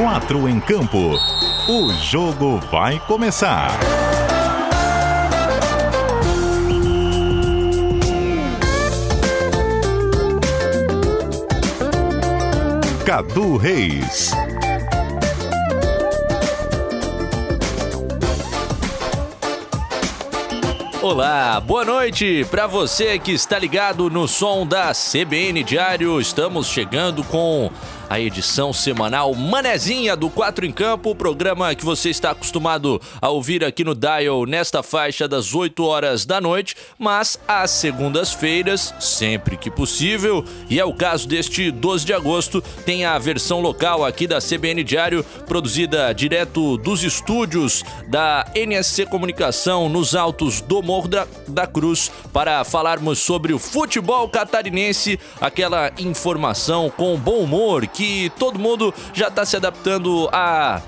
Quatro em campo. O jogo vai começar. Cadu Reis. Olá, boa noite para você que está ligado no som da CBN Diário. Estamos chegando com a edição semanal Manezinha do 4 em Campo, programa que você está acostumado a ouvir aqui no Dial nesta faixa das 8 horas da noite, mas às segundas-feiras, sempre que possível, e é o caso deste 12 de agosto, tem a versão local aqui da CBN Diário, produzida direto dos estúdios da NSC Comunicação nos altos do Morro da, da Cruz, para falarmos sobre o futebol catarinense, aquela informação com bom humor que todo mundo já está se adaptando a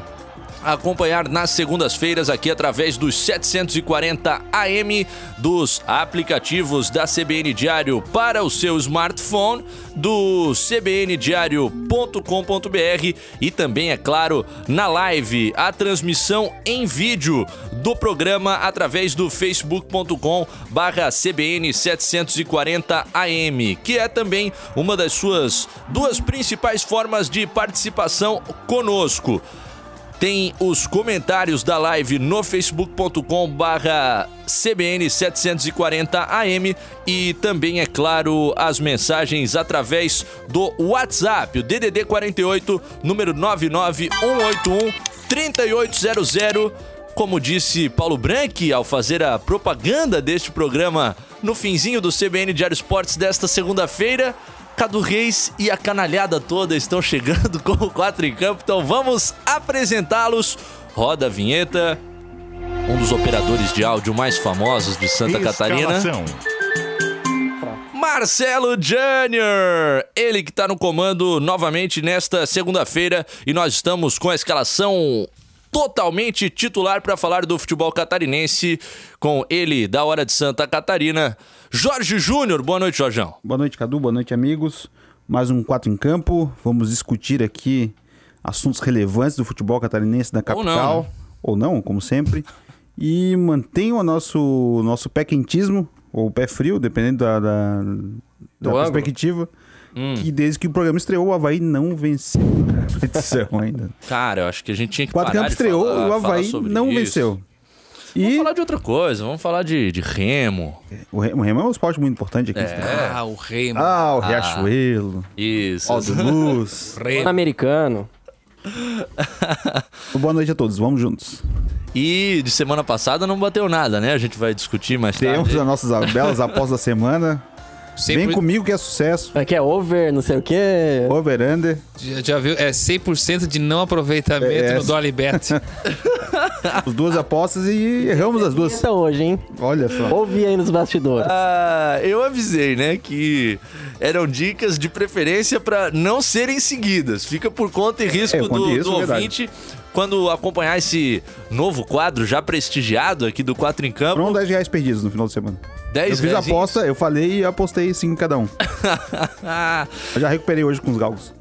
acompanhar nas segundas-feiras aqui através dos 740 AM dos aplicativos da CBN Diário para o seu smartphone, do cbndiario.com.br e também, é claro, na live, a transmissão em vídeo do programa através do facebook.com barra CBN 740 AM, que é também uma das suas duas principais formas de participação conosco. Tem os comentários da live no facebook.com barra CBN 740 AM e também, é claro, as mensagens através do WhatsApp, o DDD 48, número 99181 3800. Como disse Paulo Branchi ao fazer a propaganda deste programa no finzinho do CBN Diário Esportes desta segunda-feira, Cadu Reis e a canalhada toda estão chegando com o 4 em campo, então vamos apresentá-los. Roda a vinheta. Um dos operadores de áudio mais famosos de Santa Catarina. Marcelo Júnior, ele que está no comando novamente nesta segunda-feira e nós estamos com a escalação totalmente titular para falar do futebol catarinense com ele da Hora de Santa Catarina, Jorge Júnior. Boa noite, Jorjão. Boa noite, Cadu. Boa noite, amigos. Mais um 4 em campo. Vamos discutir aqui assuntos relevantes do futebol catarinense da capital. Ou não, né? Ou não como sempre. E mantenha o nosso, nosso pé quentismo, ou pé frio, dependendo da, da, da perspectiva. Hum. Que desde que o programa estreou, o Havaí não venceu a competição ainda. Cara, eu acho que a gente tinha que Quatro parar campos de estreou, falar, o Havaí não isso. venceu. Vamos E falar de outra coisa, vamos falar de, de remo. o Remo o Remo é um esporte muito importante aqui. É. Ah, o Remo. Ah, o Riachuelo, Isso. Ó do Luz. Remo. americano. Boa noite a todos, vamos juntos. E de semana passada não bateu nada, né? A gente vai discutir mais Temos tarde. as nossas belas após da semana. Sempre- Vem comigo que é sucesso. Aqui é over, não sei o quê. Over under. Já, já viu? É 100% de não aproveitamento É, no essa. Dolly Bet. As duas apostas e erramos as duas. Então hoje, hein? Olha só. Ouvi aí nos bastidores. Ah, eu avisei, né, que eram dicas de preferência para não serem seguidas. Fica por conta e risco É, do, risco, do verdade. ouvinte quando acompanhar esse novo quadro já prestigiado aqui do 4 em Campo. Foram 10 reais perdidos no final de semana. 10 eu fiz a aposta, eu falei e apostei 5 cada um. Eu já recuperei hoje com os galgos.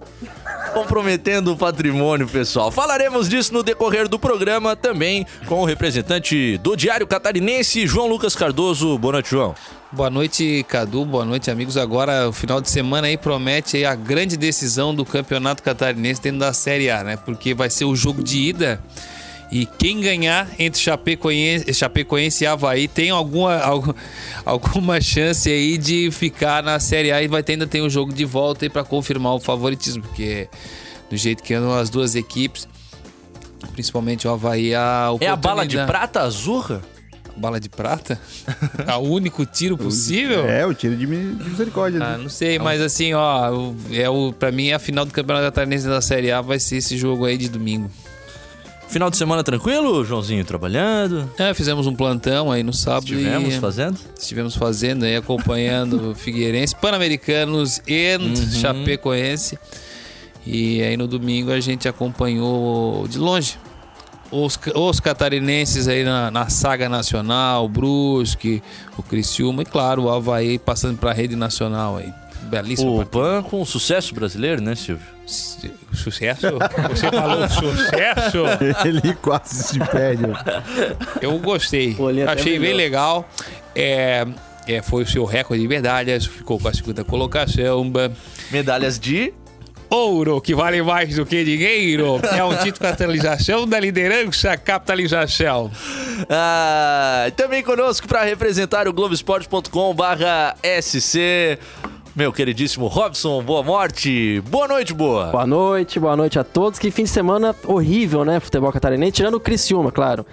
comprometendo o patrimônio, pessoal. Falaremos disso no decorrer do programa também com o representante do Diário Catarinense, João Lucas Cardoso. Boa noite, João. boa noite, Cadu. Boa noite, amigos. Agora, o final de semana aí promete aí a grande decisão do Campeonato Catarinense dentro da Série A, né? Porque vai ser o jogo de ida. E quem ganhar entre Chapecoense, Chapecoense e Havaí tem alguma, algu- alguma chance aí de ficar na Série A e vai ter, ainda tem um jogo de volta aí para confirmar o favoritismo, porque do jeito que andam as duas equipes, principalmente o Havaí, a É a bala de prata azurra? Bala de prata? É o único tiro possível? É, o tiro de mi- de misericórdia. Ah, né? não sei, mas assim, ó, é o, pra mim a final do Campeonato Catarinense da Série A vai ser esse jogo aí de domingo. Final de semana tranquilo, Joãozinho? Trabalhando? É, fizemos um plantão aí no sábado Estivemos e fazendo? estivemos fazendo aí, acompanhando Figueirense, Pan-Americanos e Uhum. Chapecoense. E aí no domingo a gente acompanhou de longe os, os catarinenses aí na, na saga nacional, o Brusque, o Criciúma e claro, o Havaí passando pra rede nacional aí. Belíssimo O PAN com sucesso brasileiro, né, Silvio? partido. Sucesso? Você falou sucesso? Ele quase se perde. Eu gostei. Achei bem legal. É, é, foi o seu recorde de medalhas, ficou com a segunda colocação. Medalhas de. Ouro, que vale mais do que dinheiro. É um título de capitalização da liderança, capitalização. Ah, também conosco para representar o Globoesporte.com/sc, meu queridíssimo Robson, boa morte. Boa noite, boa. Boa noite, boa noite a todos. Que fim de semana horrível, né? Futebol catarinense, tirando o Criciúma, claro.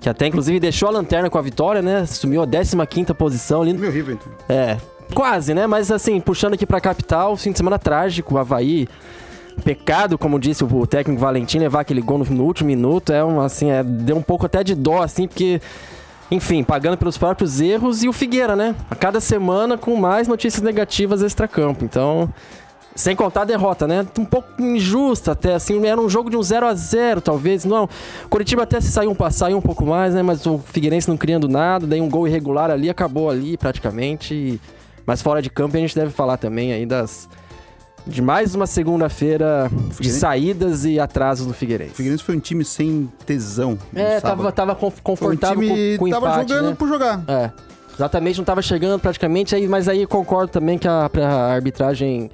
Que até inclusive deixou a lanterna com a vitória, né? Sumiu a 15 posição ali. Meio horrível, então. É, quase, né? Mas assim, puxando aqui pra capital, fim de semana trágico, o Havaí. Pecado, como disse o técnico Valentim, levar aquele gol no, no último minuto. É um, assim, é, deu um pouco até de dó, assim, porque. Enfim, pagando pelos próprios erros e o Figueira, né? A cada semana com mais notícias negativas extra-campo. Então, sem contar a derrota, né? Um pouco injusta até, assim, era um jogo de um 0 a 0 talvez. Não, o Curitiba até se saiu um, saiu um pouco mais, né? Mas o Figueirense não criando nada, daí um gol irregular ali, acabou ali praticamente. Mas fora de campo a gente deve falar também aí das... De mais uma segunda-feira de Figueirense- saídas e atrasos do O Figueirense. Figueirense foi um time sem tesão. É, sábado. tava, tava conf- Foi um confortável time com, tava empate, jogando né? por jogar. É, exatamente, não tava chegando praticamente, aí, mas aí concordo também que a, a arbitragem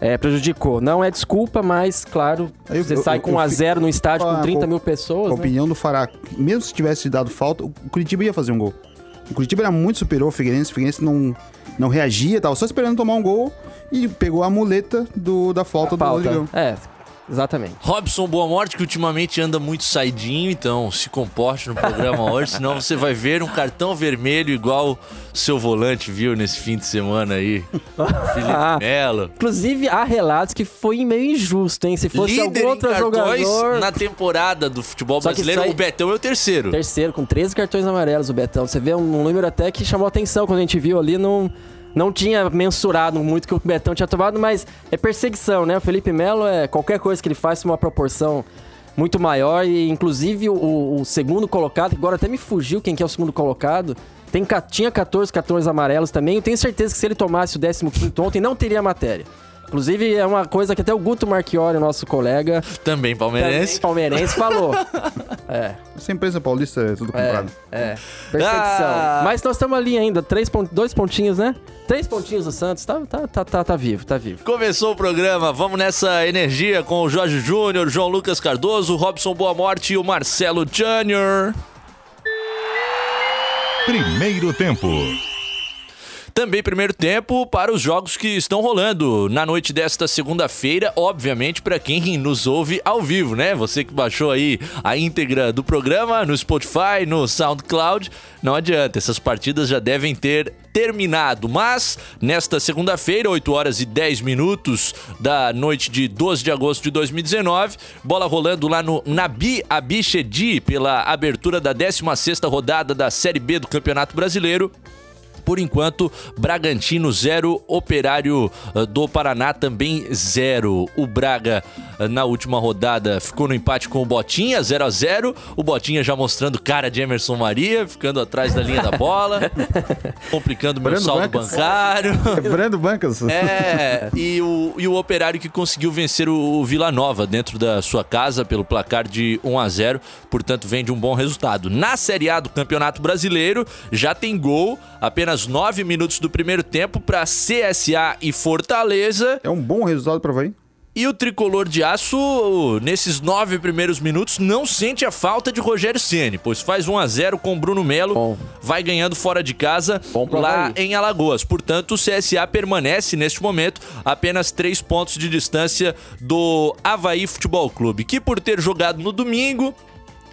é, prejudicou. Não é desculpa, mas, claro, Aí eu- você eu- sai eu- com eu 1 a fi- 0 no estádio Ah, com 30 com- mil A pessoas, né? opinião do Fará, mesmo se tivesse dado falta, o Curitiba ia fazer um gol. O Curitiba era muito superior ao Figueirense, o Figueirense não, não reagia, tava só esperando tomar um gol e pegou a muleta do, da falta A do. Rodrigão. É, exatamente. Robson Boa Morte, que ultimamente anda muito saidinho, então se comporte no programa hoje, senão você vai ver um cartão vermelho igual seu volante viu nesse fim de semana aí. Felipe Ah. Melo. Inclusive, há relatos que foi meio injusto, hein? Se fosse Líder algum em outro jogador... na temporada do futebol Só brasileiro, o Betão é o terceiro. Terceiro, com 13 cartões amarelos, o Betão. Você vê um número até que chamou atenção quando a gente viu ali, não, não tinha mensurado muito que o Betão tinha tomado, mas é perseguição, né? O Felipe Melo é qualquer coisa que ele faz uma proporção muito maior e inclusive o, o segundo colocado, agora até me fugiu quem que é o segundo colocado, tem, tinha 14 cartões amarelos também. Eu tenho certeza que se ele tomasse o 15 ontem, não teria matéria. Inclusive, é uma coisa que até o Guto Marchiori, nosso colega, Também também palmeirense. palmeirense, falou. É. Essa empresa paulista é tudo É, comprado. é. Perseguição. Ah. Mas nós estamos ali ainda, três pon- dois pontinhos, né? Três pontinhos do Santos, tá, tá, tá, tá, tá vivo, tá vivo. Começou o programa, vamos nessa energia com o Jorge Júnior, João Lucas Cardoso, Robson Boa Morte e o Marcelo Júnior. Primeiro tempo. Também primeiro tempo para os jogos que estão rolando na noite desta segunda-feira, obviamente para quem nos ouve ao vivo, né? Você que baixou aí a íntegra do programa no Spotify, no SoundCloud, não adianta, essas partidas já devem ter terminado, mas nesta segunda-feira, 8 horas e 10 minutos da noite de 12 de agosto de 2019, bola rolando lá no Nabi Abichedi pela abertura da 16ª rodada da Série B do Campeonato Brasileiro. Por enquanto, Bragantino 0, Operário eh, do Paraná também 0. O Braga eh, na última rodada ficou no empate com o Botinha, 0 a 0 O Botinha já mostrando cara de Emerson Maria, ficando atrás da linha da bola, complicando meu Brando saldo Bancas. bancário. Brando Bancas. É, e o, e o Operário que conseguiu vencer o, o Vila Nova dentro da sua casa pelo placar de 1 a 0 portanto vem de um bom resultado. Na Série A do Campeonato Brasileiro, já tem gol, apenas 9 minutos do primeiro tempo para CSA e Fortaleza. É um bom resultado pra Havaí. E o tricolor de aço, nesses nove primeiros minutos, não sente a falta de Rogério Ceni, pois faz 1 a 0 com Bruno Melo, Bom. vai ganhando fora de casa lá Havaí. em Alagoas. Portanto, o CSA permanece neste momento apenas três pontos de distância do Havaí Futebol Clube, que por ter jogado no domingo.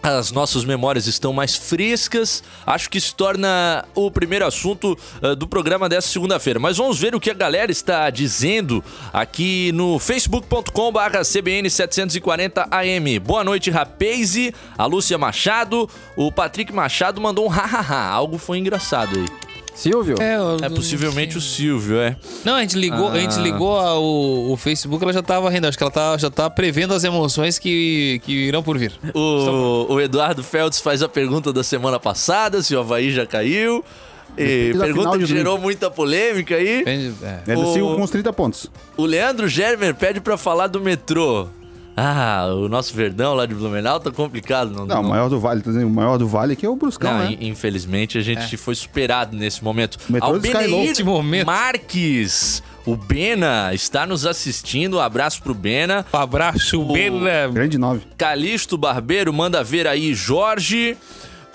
As nossas memórias estão mais frescas. Acho que se torna o primeiro assunto eh, do programa dessa segunda-feira. Mas vamos ver o que a galera está dizendo aqui no facebook.com/barra CBN 740AM. Boa noite, Rapaze. A Lúcia Machado. O Patrick Machado mandou um hahaha. Algo foi engraçado aí. Silvio? É, eu- É possivelmente o Silvio, é. Não, a gente ligou, a gente ligou a- o, o Facebook, ela já tava rindo. Acho que ela tá, já tá prevendo as emoções que, que irão por vir. O, o Eduardo Feltz faz a pergunta da semana passada, se o Havaí já caiu. E pergunta que de domingo. gerou muita polêmica aí. Depende- é. É, O- sigo com uns 30 pontos. O Leandro Germer pede pra falar do metrô. Ah, o nosso Verdão lá de Blumenau tá complicado. Não, Não, o maior do Vale, o maior do Vale aqui é o Bruscão, Não, né? in- infelizmente a gente foi superado nesse momento. O. Albeneir momento. Marques, o Bena, está nos assistindo. Um abraço pro Bena. Um abraço, Bela. Grande 9. Calixto Barbeiro manda ver aí Jorge.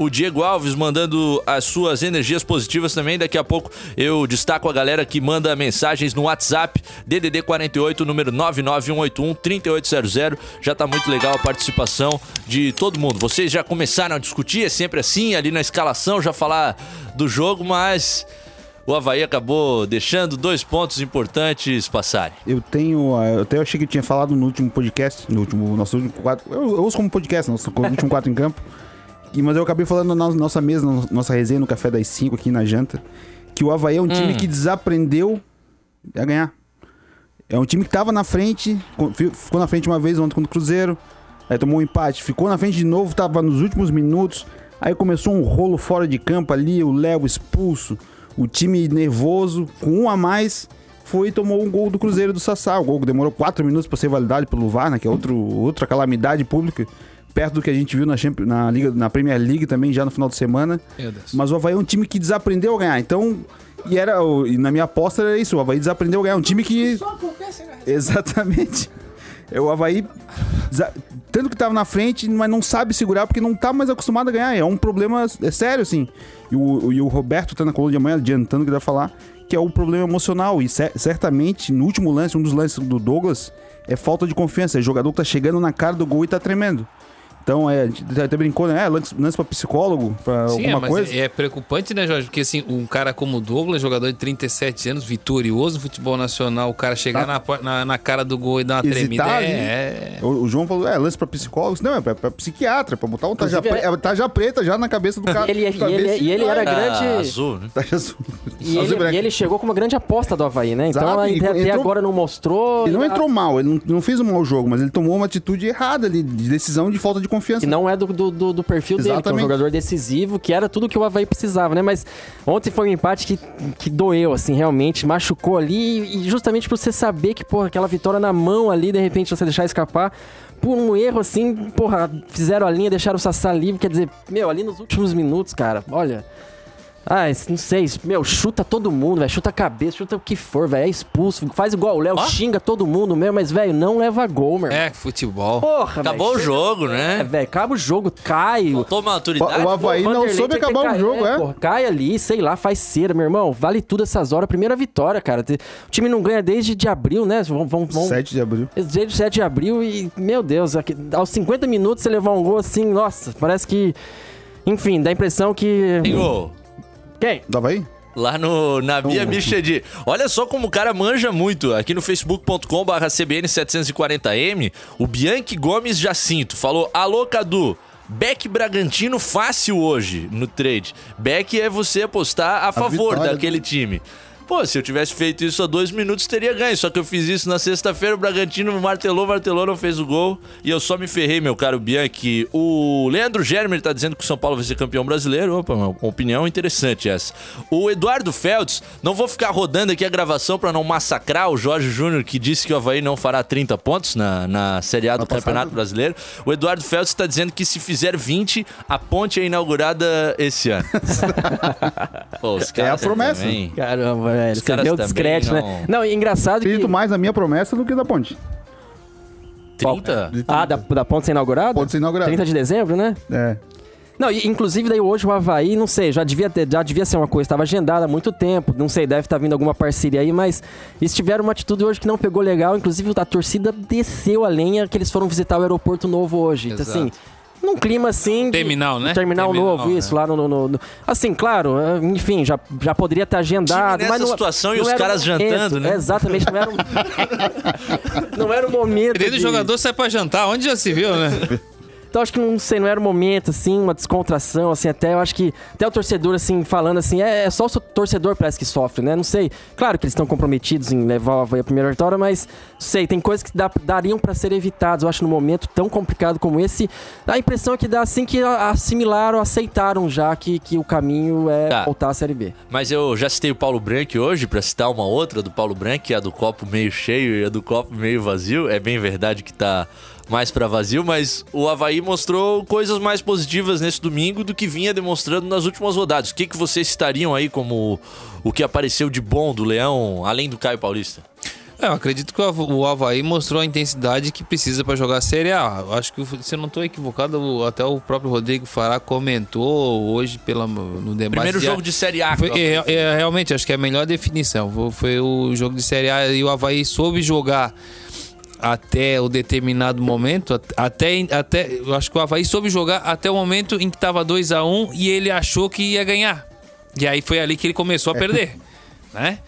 O Diego Alves mandando as suas energias positivas também. Daqui a pouco eu destaco a galera que manda mensagens no WhatsApp DDD 48, número 991813800. Já tá muito legal a participação de todo mundo. Vocês já começaram a discutir, é sempre assim, ali na escalação, já falar do jogo, mas o Havaí acabou deixando dois pontos importantes passarem. Eu tenho. ah, Eu até achei que eu tinha falado no último podcast, no último. Nosso último quadro. Eu, eu uso como podcast, nosso último quadro em campo. E, mas eu acabei falando na nossa mesa, na nossa resenha no Café das 5 aqui na janta, que o Havaí é um time que desaprendeu a ganhar. É um time que tava na frente, co- fi- ficou na frente uma vez ontem contra o Cruzeiro, aí tomou um empate, ficou na frente de novo, tava nos últimos minutos, aí começou um rolo fora de campo ali, o Léo expulso, o time nervoso, com um a mais, foi e tomou um gol do Cruzeiro do Sassá. O gol que demorou quatro minutos para ser validado pelo VAR, né, que é outro, outra calamidade pública, perto do que a gente viu na, Champions- na, Liga, na Premier League também, já no final de semana. Mas o Havaí é um time que desaprendeu a ganhar. Então, e era e na minha aposta era isso, o Havaí desaprendeu a ganhar. Um time que. Exatamente. É o Havaí. Tanto que tava na frente, mas não sabe segurar porque não tá mais acostumado a ganhar. É um problema é sério, assim. E o, e o Roberto tá na coluna de amanhã, adiantando o que ele vai falar, que é o problema emocional. E cer- certamente, no último lance, um dos lances do Douglas, é falta de confiança. É jogador que tá chegando na cara do gol e tá tremendo. Então, é, a gente até brincou, né? É, lance, lance pra psicólogo, pra Sim, é, alguma mas coisa. é, é preocupante, né, Jorge? Porque assim, um cara como o Douglas, jogador de 37 anos, vitorioso no futebol nacional, o cara chegar Tá. na, na, na cara do gol e dar uma tremida Hesitar é, ali. é- O, o João falou, é, lance pra psicólogos. Não, é pra, pra psiquiatra, pra botar um taja, Inclusive, pre- é, taja preta já na cabeça do cara. Ele- e ver ele- e ele era grande- Ah, azul, né? Taja azul. E Azul e ele, e ele chegou com uma grande aposta do Havaí, né? Então Exato, até, até entrou- agora não mostrou. Ele não entrou mal, ele não, não fez um mau jogo, mas ele tomou uma atitude errada ali, de decisão de falta de confiança. Que não é do, do, do- do perfil dele, que é um Exatamente. jogador decisivo, que era tudo que o Havaí precisava, né? Mas ontem foi um empate que, que doeu, assim, realmente, machucou ali, e justamente por você saber que, porra, aquela vitória na mão ali, de repente você deixar escapar, por um erro assim, porra, fizeram a linha, deixaram o Sassá livre, quer dizer, meu, ali nos últimos minutos, cara, olha. Ah, esse- não sei, meu, chuta todo mundo, velho, chuta a cabeça, chuta o que for, velho, é expulso, faz igual o Léo, Ó. xinga todo mundo mesmo, mas, velho, não leva gol, meu. irmão. é futebol. Porra, Acabou o velho, jogo, É, né? velho, acaba o jogo, cai. Toma autoridade. O Havaí não Vanderlei soube acabar o cair, jogo, é. porra, cai ali, sei lá, faz cera, meu irmão. Vale tudo essas horas. Primeira vitória, cara. O time não ganha desde de abril, né? Vão, vão, vão- 7 de abril. Desde 7 de abril e, meu Deus, aqui- aos 50 minutos você levar um gol assim, nossa, parece que. Enfim, dá a impressão que. Tem gol. Quem? Do Havaí? Lá no, na Bia Então- Michedi. Olha só como o cara manja muito. Aqui no facebook.com barra CBN740M, o Bianchi Gomes Jacinto falou, alô Cadu, Beck Bragantino fácil hoje no trade. Beck é você apostar a, favor vitória daquele time. Pô, se eu tivesse feito isso há dois minutos, teria ganho. Só que eu fiz isso na sexta-feira, o Bragantino martelou, martelou, não fez o gol. E eu só me ferrei, meu caro Bianchi. O Leandro Germer tá dizendo que o São Paulo vai ser campeão brasileiro. Opa, uma opinião interessante essa. O Eduardo Feltz, não vou ficar rodando aqui a gravação pra não massacrar o Jorge Júnior, que disse que o Havaí não fará 30 pontos na, na Série A do passado. Campeonato Brasileiro. O Eduardo Feltz tá dizendo que se fizer 20, a ponte é inaugurada esse ano. Pô, os É a caras promessa. também- Caramba, velho. Os Você vê o também discreto, não- né? Não, e engraçado que. Acredito mais na minha promessa do que da ponte. 30? Ah, da, da ponte ser inaugurada? Pode ser inaugurada. 30 de dezembro, né? É. Não, e, inclusive daí hoje o Havaí, não sei, já devia, ter, já devia ser uma coisa, estava agendada há muito tempo, não sei, deve estar vindo alguma parceria aí, mas eles tiveram uma atitude hoje que não pegou legal, inclusive a torcida desceu a lenha que eles foram visitar o aeroporto novo hoje. Então, Exato. assim, num clima assim. de- Terminal, né? Terminal, Terminal, novo, né? isso, lá no, no- no- no- Assim, claro, enfim, já, já poderia ter agendado. Mas não, situação e não os era o caras momento, jantando, né? Exatamente, não era um, não era o momento. Dentro do de- jogador sai pra jantar, onde já se viu, né? Então acho que não sei, não era o momento, assim, uma descontração, assim, até eu acho que até o torcedor, assim, falando assim, é, é só o torcedor parece que sofre, né? Não sei. Claro que eles estão comprometidos em levar o Havaí a primeira vitória, mas não sei, tem coisas que dá, dariam para ser evitadas, eu acho, num momento tão complicado como esse. A impressão é que dá assim que assimilaram, aceitaram já que, que o caminho é tá. voltar à Série B. Mas eu já citei o Paulo Branco hoje, para citar uma outra do Paulo Branco, que é a do copo meio cheio e a do copo meio vazio. É bem verdade que tá mais para vazio, mas o Havaí mostrou coisas mais positivas nesse domingo do que vinha demonstrando nas últimas rodadas. O que, que vocês citariam aí como o que apareceu de bom do Leão, além do Caio Paulista? É, eu acredito que o Havaí mostrou a intensidade que precisa para jogar a Série A. Eu acho que, se eu não estou equivocado, até o próprio Rodrigo Fará comentou hoje pela, no debate. Primeiro jogo de Série A. Foi, é, é, realmente, acho que é a melhor definição. Foi o jogo de Série A e o Havaí soube jogar até o determinado momento, até, até eu acho que o Havaí soube jogar até o momento em que estava 2 a 1 um, e ele achou que ia ganhar. E aí foi ali que ele começou a perder, né?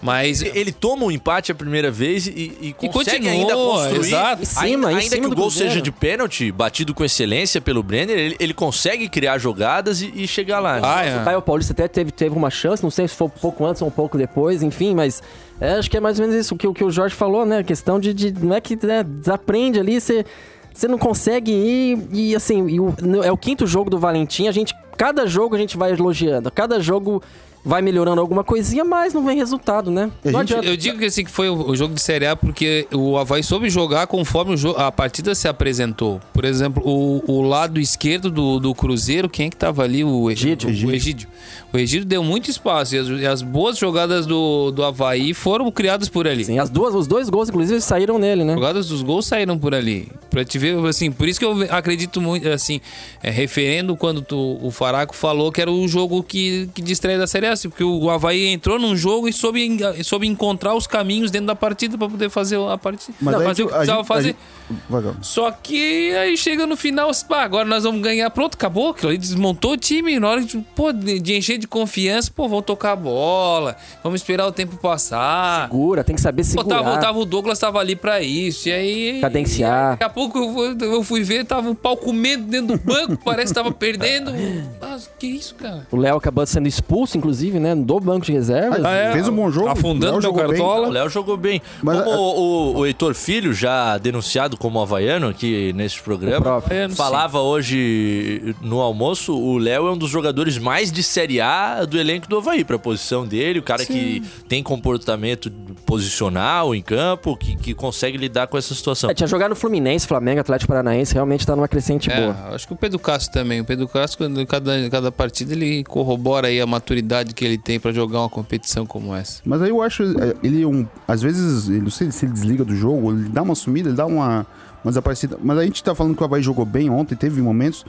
Mas ele toma um empate a primeira vez e, e consegue e ainda construir. Exato. Cima, ainda, ainda que o gol seja de pênalti, batido com excelência pelo Brenner, ele, ele consegue criar jogadas e, e chegar lá. Né? Ah, é. O Caio Paulista até teve, teve uma chance, não sei se foi um pouco antes ou um pouco depois, enfim, mas é, acho que é mais ou menos isso que, que o Jorge falou, né? A questão de, de não é que né, desaprende ali, você você não consegue ir e assim, e o, é o quinto jogo do Valentim, a gente cada jogo a gente vai elogiando, cada jogo vai melhorando alguma coisinha, mas não vem resultado, né? Gente, eu digo que assim que foi o jogo de Série A porque o Havaí soube jogar conforme jogo, a partida se apresentou. Por exemplo, o, o lado esquerdo do, do Cruzeiro, quem é que tava ali? O Egídio. O Egídio. O Egídio deu muito espaço e as, e as, boas jogadas do, do Havaí foram criadas por ali. Sim, as duas, os dois gols, inclusive, saíram nele, né? As jogadas dos gols saíram por ali. Pra te ver, assim, por isso que eu acredito muito, assim, é, referendo quando tu, o Faraco falou que era o jogo que, que distrai da Série A porque o Havaí entrou num jogo e soube, soube encontrar os caminhos dentro da partida para poder fazer a partida. Mas não, fazer o que precisava gente, fazer. Gente... Só que aí chega no final, pá, agora nós vamos ganhar. Pronto, acabou. Aquilo aí desmontou o time. Na hora de, pô, de encher de confiança, pô, vamos tocar a bola, vamos esperar o tempo passar. Segura, tem que saber segurar. Pô, tava, tava, o Douglas tava ali para isso. E aí. Cadenciar. daqui a pouco eu fui, eu fui ver, tava um pau comendo dentro do banco, parece que tava perdendo. Mas que isso, cara? O Léo acabou sendo expulso, inclusive né? Do banco de reservas. Ah, é, fez um bom jogo. Afundando o Cartola. O Léo jogou bem. Mas, como o, o, o, Heitor Filho, já denunciado como havaiano aqui nesse programa, falava hoje no almoço, o Léo é um dos jogadores mais de Série A do elenco do Havaí, pra posição dele. O cara sim. que tem comportamento posicional em campo, que, que consegue lidar com essa situação. É, tinha jogado no Fluminense, Flamengo, Atlético Paranaense, realmente tá numa crescente é, boa. Acho que o Pedro Castro também. O Pedro Castro, cada, cada partida, ele corrobora aí a maturidade que ele tem para jogar uma competição como essa. Mas aí eu acho, é, ele um, às vezes, ele, não sei se ele desliga do jogo, ele dá uma sumida, ele dá uma, uma desaparecida. Mas a gente tá falando que o Havaí jogou bem ontem, teve momentos,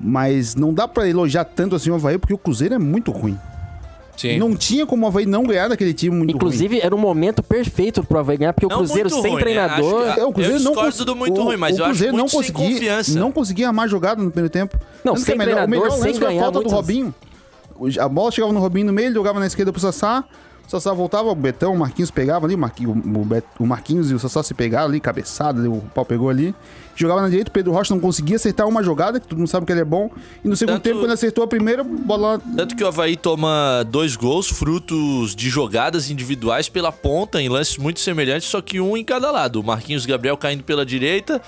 mas não dá para elogiar tanto assim o Havaí, porque o Cruzeiro é muito ruim. Sim. Não tinha como o Havaí não ganhar daquele time muito Inclusive, ruim. era um momento perfeito pro Havaí ganhar, porque não o Cruzeiro sem ruim, treinador. Né? É, o Cruzeiro não do muito o, ruim, mas o Cruzeiro não conseguia, não conseguia armar jogada no primeiro tempo. Não, sem é melhor, treinador, o melhor sem ganhar. A falta muitas... do Robinho a bola chegava no Robinho no meio, ele jogava na esquerda pro Sassá. O Sassá voltava, o Betão, o Marquinhos pegava ali, o Marquinhos, o, Marquinhos e o Sassá se pegaram ali, cabeçada, o pau pegou ali. Jogava na direita, o Pedro Rocha não conseguia acertar uma jogada, que todo mundo sabe que ele é bom. E no segundo Tanto... tempo, quando acertou a primeira, bola. Tanto que o Havaí toma dois gols, frutos de jogadas individuais pela ponta, em lances muito semelhantes, só que um em cada lado. O Marquinhos Gabriel caindo pela direita,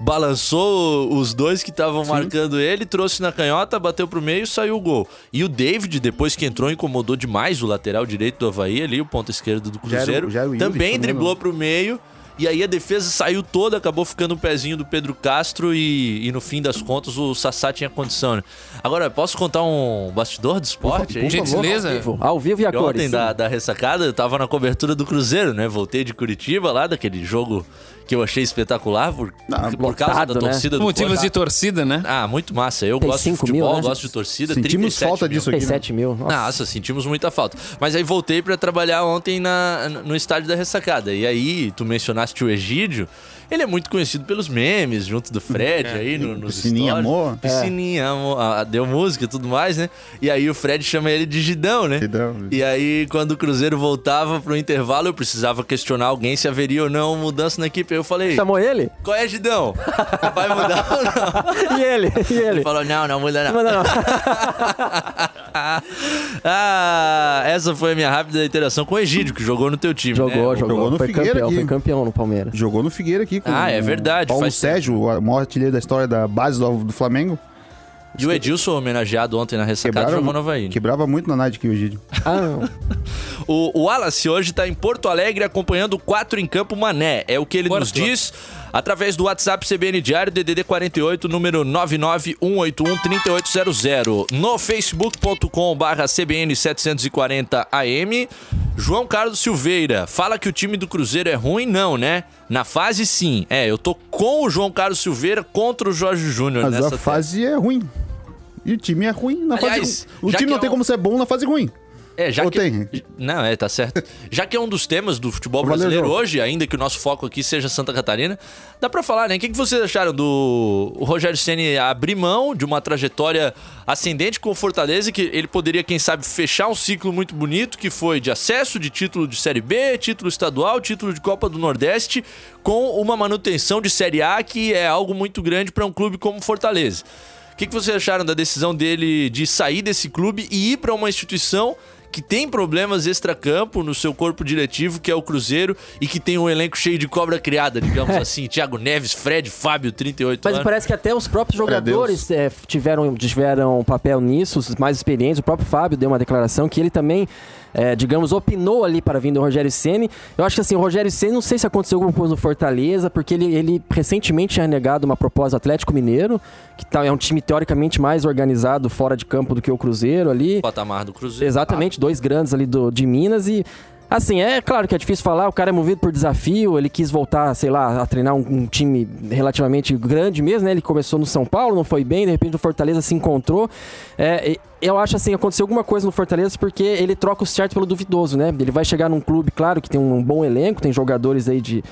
balançou os dois que estavam marcando ele, trouxe na canhota, bateu pro meio, saiu o gol. E o David, depois que entrou, incomodou demais o lateral direito do Havaí ali, o ponto esquerdo do Cruzeiro. Já era, já era também driblou pro meio. E aí a defesa saiu toda, acabou ficando um pezinho do Pedro Castro e, e no fim das contas o Sassá tinha condição. Né? Agora, posso contar um bastidor do esporte? Por, gentileza. Ao vivo, ao vivo e a cores. Ontem da, da ressacada, eu tava na cobertura do Cruzeiro, né? Voltei de Curitiba lá, daquele jogo que eu achei espetacular por, ah, por causa da né? torcida do Motivos de torcida, né? Ah, muito massa. Eu gosto de futebol, mil, né? gosto de torcida. Sentimos falta mil. disso aqui. 37 né? mil. Nossa. Nossa. sentimos muita falta. Mas aí voltei para trabalhar ontem na, no estádio da ressacada. E aí, tu mencionaste o Egídio. Ele é muito conhecido pelos memes, junto do Fred aí no, nos Piscininha stories. Amor. Piscininha Amor. Ah, deu música e tudo mais, né? E aí o Fred chama ele de Gidão, né? Gidão. E aí, quando o Cruzeiro voltava pro intervalo, eu precisava questionar alguém se haveria ou não mudança na equipe. Aí eu falei, Chamou ele? qual é, Gidão? Vai mudar ou não? E ele? E ele? Ele falou, não, não muda não. Não manda não. ah, essa foi a minha rápida interação com o Egídio, que jogou no teu time, Jogou, né? jogou. Jogou no foi Figueira campeão, aqui. foi campeão no Palmeiras. Jogou no Figueira aqui com Ah, é verdade, Paulo faz Sérgio, o maior artilheiro da história da base do, do Flamengo. E o Edilson, homenageado ontem na ressacada, jogou no Havaí. quebrava muito na Night aqui o Egídio. Ah. O, o Wallace hoje está em Porto Alegre acompanhando o 4 em Campo Mané. É o que ele nos Porto. diz através do WhatsApp CBN Diário DDD 48, número 991813800. No facebook.com barra CBN 740 AM. João Carlos Silveira, fala que o time do Cruzeiro é ruim? Não, né? Na fase, sim. É, eu tô com o João Carlos Silveira contra o Jorge Júnior nessa a fase é ruim. E o time é ruim na Aliás, fase. O time não é tem um- como ser bom na fase ruim. É, já Ou que... tem? Não, é, tá certo. Já que é um dos temas do futebol Valeu, brasileiro João. hoje, ainda que o nosso foco aqui seja Santa Catarina, dá pra falar, né? O que, que vocês acharam do o Rogério Ceni abrir mão de uma trajetória ascendente com o Fortaleza, que ele poderia, quem sabe, fechar um ciclo muito bonito, que foi de acesso, de título de Série B, título estadual, título de Copa do Nordeste, com uma manutenção de Série A, que é algo muito grande para um clube como o Fortaleza. O que, que vocês acharam da decisão dele de sair desse clube e ir para uma instituição que tem problemas extracampo no seu corpo diretivo, que é o Cruzeiro, e que tem um elenco cheio de cobra criada, digamos assim. Thiago Neves, Fred, Fábio, 38 Mas anos. parece que até os próprios jogadores é, tiveram, tiveram papel nisso, os mais experientes. O próprio Fábio deu uma declaração que ele também, é, digamos, opinou ali para vir do Rogério Ceni. Eu acho que assim, o Rogério Ceni, não sei se aconteceu alguma coisa no Fortaleza, porque ele, ele recentemente tinha negado uma proposta ao Atlético Mineiro, que tá, é um time teoricamente mais organizado fora de campo do que o Cruzeiro ali. O patamar do Cruzeiro. Exatamente, dois grandes ali do, de Minas e. Assim, é claro que é difícil falar, o cara é movido por desafio, ele quis voltar, sei lá, a treinar um, um time relativamente grande mesmo, né? Ele começou no São Paulo, não foi bem, de repente o Fortaleza se encontrou. É, eu acho assim, aconteceu alguma coisa no Fortaleza porque ele troca o certo pelo duvidoso, né? Ele vai chegar num clube, claro, que tem um bom elenco, tem jogadores aí de.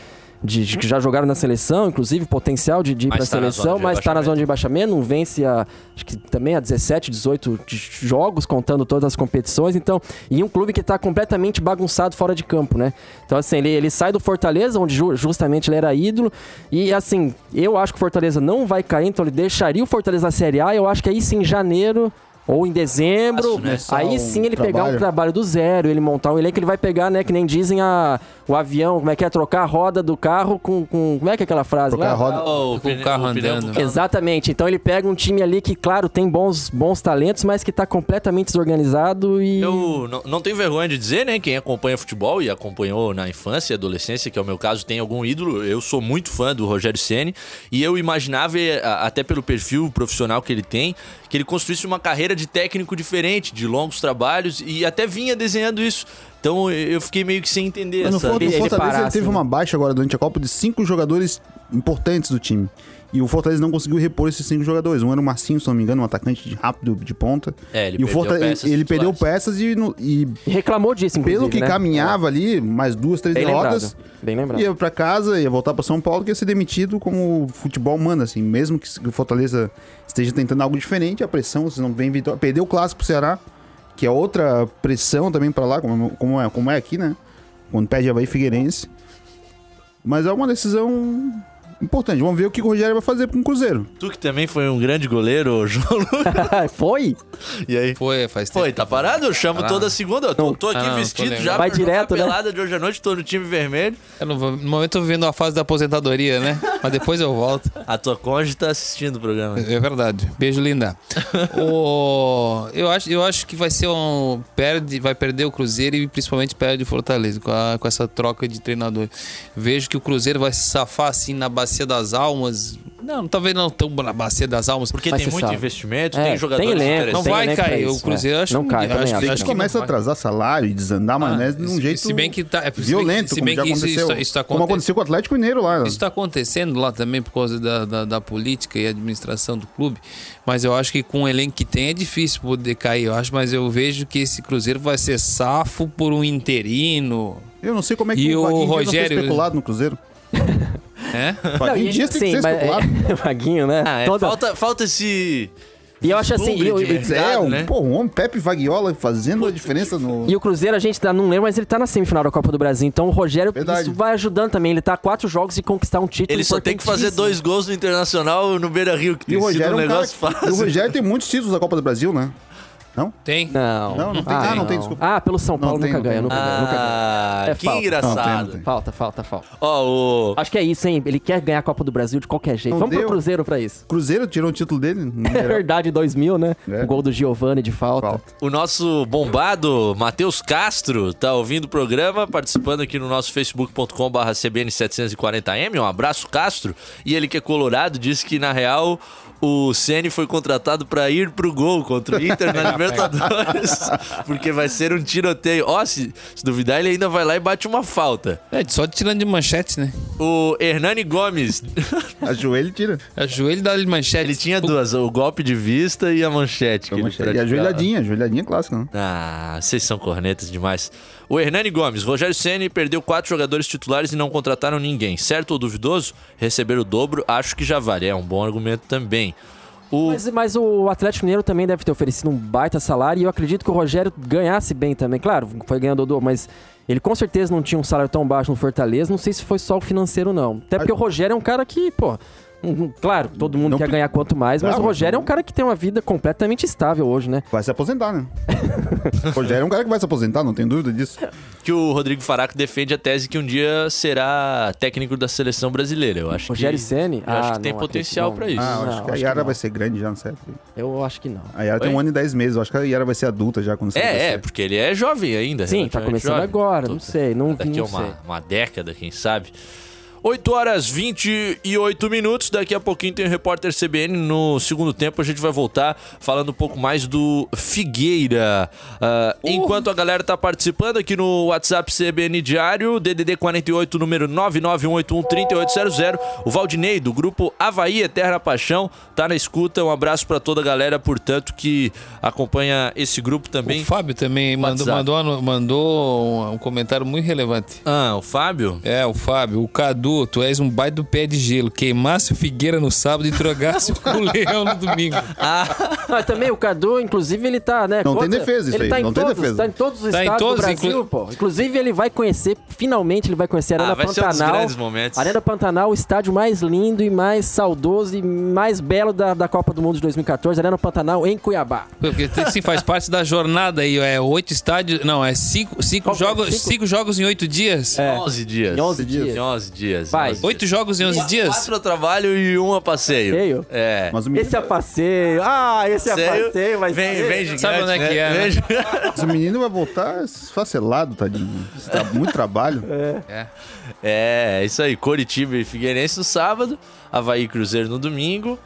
De- que já jogaram na seleção, inclusive potencial de, de ir tá na zona seleção, mas tá na zona de rebaixamento, não vence a, acho que também a 17, 18 de jogos, contando todas as competições. Então, e um clube que tá completamente bagunçado fora de campo, né? Então, assim, ele, ele sai do Fortaleza, onde ju- justamente ele era ídolo. E, assim, eu acho que o Fortaleza não vai cair, então ele deixaria o Fortaleza na Série A. Eu acho que aí sim, em janeiro. Ou em dezembro, né? aí sim um ele pegar um trabalho. do zero, ele montar um elenco, ele vai pegar, né, que nem dizem a, o avião, como é que é, trocar a roda do carro com, com como é que é aquela frase Trocar lá? a roda. Oh, Com o carro andando. Exatamente. Então ele pega um time ali que, claro, tem bons, bons talentos, mas que tá completamente desorganizado e. Eu não, não tenho vergonha de dizer, né? Quem acompanha futebol e acompanhou na infância e adolescência, que é o meu caso, tem algum ídolo. Eu sou muito fã do Rogério Ceni e eu imaginava, eh, até pelo perfil profissional que ele tem, que ele construísse uma carreira de técnico diferente, de longos trabalhos e até vinha desenhando isso. Então eu fiquei meio que sem entender Mas essa. No ele Fortaleza ele parasse, teve né? uma baixa agora durante a Copa de cinco jogadores importantes do time. E o Fortaleza não conseguiu repor esses cinco jogadores. Um era o Marcinho, se não me engano, um atacante de rápido de ponta. É, ele e o perdeu Fortaleza peças ele perdeu peças e, no- e reclamou disso, inclusive. pelo que né? caminhava ali, mais duas, três Bem derrotas, lembrado. Bem lembrado. ia pra casa, ia voltar pra São Paulo, que ia ser demitido como o futebol manda, assim. Mesmo que o Fortaleza esteja tentando algo diferente, a pressão, vocês não vem vitória. Perdeu o clássico pro Ceará, que é outra pressão também pra lá, como, como, é, como é aqui, né? Quando perde Havaí Figueirense. Mas é uma decisão importante. Vamos ver o que o Rogério vai fazer com o Cruzeiro. Tu que também foi um grande goleiro, João Lucas. Foi? E aí? Foi, faz tempo. Foi, tá parado? Eu chamo Parado. toda segunda. Eu tô, tô aqui Ah, não, tô vestido lembrando. já Vai direto, né? pelada de hoje à noite, tô no time vermelho. Eu não vou- no momento eu tô vivendo a fase da aposentadoria, né? Mas depois eu volto. A tua cônjuge tá assistindo o programa. É verdade. Beijo, linda. o, eu, acho, eu acho que vai ser um. Perde, vai perder o Cruzeiro e principalmente perde o Fortaleza com, a- com essa troca de treinador. Vejo que o Cruzeiro vai se safar assim na Bacia das Almas. Não, talvez não tão na Bacia das Almas. Porque Mas tem muito sabe. investimento, É, tem jogadores tem elenco, interessantes. Não tem vai cair. isso, o Cruzeiro é. acho Não cai, acho acho. Acho gente que não começa a atrasar salário e desandar a maionese de um jeito se bem que tá, é, violento, se como bem já que isso, aconteceu. isso, isso tá como aconte- aconteceu com o Atlético Mineiro lá. Isso está acontecendo lá também por causa da, da, da política e administração do clube, mas eu acho que com o elenco que tem é difícil poder cair, eu acho, mas eu vejo que esse Cruzeiro vai ser safo por um interino. Eu não sei como é que E o o Vaguinho não foi Rogério- especulado no Cruzeiro. É? Vaguinho e- dias tem que sim, ser mas- especulado. é, Vaguinho, né? Ah, é, Toda- falta, falta esse. E eu acho assim, e, o- vislumbre de e- É, um, né? pô, um homem, Pepe Vaguiola, fazendo a diferença no... e o Cruzeiro a gente tá, não lembra, mas ele tá na semifinal da Copa do Brasil. Então o Rogério, Verdade. isso vai ajudando também. Ele tá a quatro jogos e conquistar um título Ele só tem que fazer dois gols no Internacional no Beira Rio, que E tem o sido Rogério, um é um cara negócio que- fácil. o Rogério tem muitos títulos da Copa do Brasil, né? Não? Tem. Não. Não, não tem. Ah, Ah, não tem, desculpa. Ah, pelo São Paulo Não tem, nunca não ganha, tem. nunca ganha, nunca ganha. Ah, É que falta. engraçado. Não, tem, não tem. Falta, falta, falta. Ó, o. Acho que é isso, hein? Ele quer ganhar a Copa do Brasil de qualquer jeito. Não Vamos deu. pro Cruzeiro pra isso. Cruzeiro tirou o título dele. É verdade, 2000, né? É. O gol do Giovani de falta. Falta. O nosso bombado Matheus Castro tá ouvindo o programa, participando aqui no nosso facebook.com.br CBN740M. Um abraço, Castro. E ele que é colorado disse que, na real, o Ceni foi contratado pra ir pro gol contra o Inter na Libertadores, porque vai ser um tiroteio. Ó, se, se duvidar, ele ainda vai lá e bate uma falta. É, só tirando de manchete, né? O Hernani Gomes, A joelho tira. A joelho dá de manchete. ele tinha duas, o golpe de vista e a manchete. que ele E a praticava. joelhadinha, a joelhadinha clássica, né? Ah, vocês são cornetas demais. O Hernani Gomes, Rogério Ceni perdeu quatro jogadores titulares e não contrataram ninguém. Certo ou duvidoso? Receber o dobro, acho que já vale. É um bom argumento também. O... Mas, mas o Atlético Mineiro também deve ter oferecido um baita salário e eu acredito que o Rogério ganhasse bem também. Claro, foi ganhando o dobro, mas ele com certeza não tinha um salário tão baixo no Fortaleza. Não sei se foi só o financeiro, não. Até porque o Rogério é um cara que, pô. Um- um- Claro, todo mundo Não quer ganhar quanto mais, mas Ah, o Rogério é não- um cara que tem uma vida completamente estável hoje, né? Vai se aposentar, né? o Rogério é um cara que vai se aposentar, não tem dúvida disso. Que o Rodrigo Faraco defende a tese que um dia será técnico da seleção brasileira. Eu acho Rogério que... Ceni? Eu acho Ah, que tem não, potencial não. isso. Ah, eu acho Não, que a acho Yara que não. vai ser grande já, não certo? Eu acho que não. A Yara tem Oi? um ano e dez meses, eu acho que a Yara vai ser adulta já quando sair É, é, porque ele é jovem ainda. Sim, tá começando jovem. agora, não Tô- sei, não, Daqui a não uma, sei. uma década, quem sabe. 8 horas 28 minutos. Daqui a pouquinho tem o repórter CBN. No segundo tempo a gente vai voltar falando um pouco mais do Figueira. Ah, Enquanto a galera tá participando aqui no WhatsApp CBN Diário, DDD 48, número 991813800. O Valdinei, do grupo Havaí Eterna Paixão, tá na escuta. Um abraço pra toda a galera, portanto, que acompanha esse grupo também. O Fábio também mandou, mandou, mandou um comentário muito relevante. Ah, o Fábio? É, o Fábio, o Cadu, tu és um baita do pé de gelo. Queimasse o Figueira no sábado e drogasse o leão no domingo. Ah, também o Cadu, inclusive, ele tá, né? Não tem defesa isso ele aí, tá em não tem todos, defesa. Tá em todos os Tá em estados todos, do Brasil, inclu- pô. Inclusive, ele vai conhecer, finalmente, ele vai conhecer a Arena Ah, vai ser um dos Pantanal. grandes momentos. Arena Pantanal, o estádio mais lindo e mais saudoso e mais belo da, da Copa do Mundo de 2014. Arena Pantanal, em Cuiabá. Porque sim, faz parte da jornada aí. É oito estádios. Não, é cinco, cinco, Qual que é? jogos, Cinco? cinco jogos em oito dias. É. 11 dias. Em 11 dias. Em 11 dias. Vai. 11 dias. Oito jogos em onze dias? Quatro a trabalho e um a passeio. Passeio? É. Mas o menino, Esse é passeio. Ah, esse é Passeio, passeio, vai vem, ser. vem gigante, Sabe onde é que é, né? Mas o menino vai voltar esfacelado, tadinho. Tá muito trabalho. É. É, isso aí. Coritiba e Figueirense no sábado. Havaí e Cruzeiro no domingo.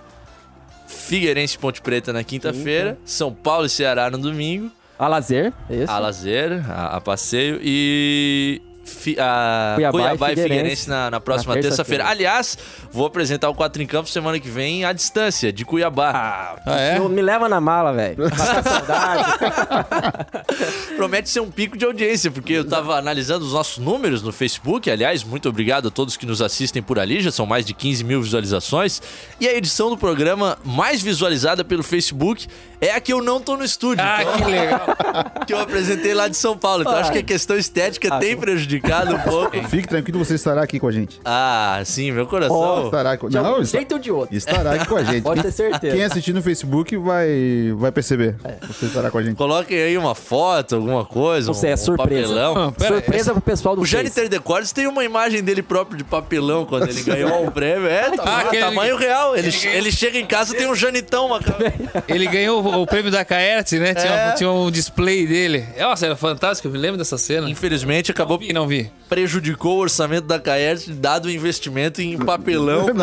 Figueirense e Ponte Preta na quinta-feira. São Paulo e Ceará no domingo. A lazer, esse. A lazer, a, a passeio. E... Fi- a Cuiabá Cuiabá, e e Figueirense Figueirense na, na próxima na terça-feira. terça-feira. Aliás, vou apresentar o 4 em Campo semana que vem à distância, de Cuiabá. Ah, é? Não me leva na mala, velho. Promete ser um pico de audiência, porque eu tava analisando os nossos números no Facebook. Aliás, muito obrigado a todos que nos assistem por ali, já são mais de 15 mil visualizações. E a edição do programa mais visualizada pelo Facebook é a que eu não tô no estúdio, Ah, então, que legal. que eu apresentei lá de São Paulo. Então acho que a questão estética Ah, tem prejudicado um pouco. Fique tranquilo, você estará aqui com a gente. Ah, sim, meu coração. Oh, Estará com... De Não, está- jeito ou de outro. estará aqui com a gente. Pode ter certeza. Quem assistir no Facebook vai, vai perceber. Você estará com a gente. Coloquem aí uma foto, alguma coisa. Não sei, um, é surpresa. Um papelão. Ah, pera, Surpresa pro pessoal do O. Jâniter Decordes tem uma imagem dele próprio de papelão quando ele ganhou um prêmio. É, tá, Ah, aquele- tamanho real. Ele, ele chega em casa tem um Janitão, uma Ele ganhou o, o prêmio da Caerte, né? Tinha, É. tinha um display dele. Nossa, era fantástico, eu me lembro dessa cena. Infelizmente, Não acabou vi, não vi. prejudicou o orçamento da Caerte, dado o investimento em papelão.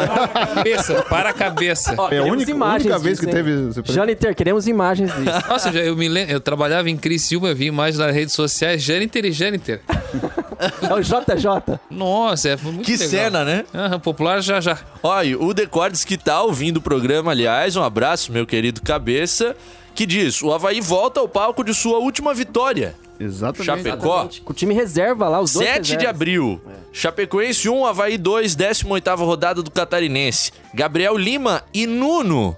Cabeça, para a cabeça. Ó, É a única, imagens única vez que teve. Jâniter, queremos imagens disso. Nossa, eu, já- eu me lembro, eu trabalhava em Criciúma, eu vi imagens nas redes sociais, Jâniter e Jâniter. É o JJ. Nossa, é muito Que legal. cena, né? Aham, popular já já. Olha, o Decordes que tá ouvindo o programa, aliás, um abraço, meu querido cabeça, que diz: o Havaí volta ao palco de sua última vitória. Exatamente. Chapecó. Exatamente. Com o time reserva lá, os dois 7 de abril. Chapecoense 1, Havaí 2, 18ª rodada do Catarinense. Gabriel Lima e Nuno.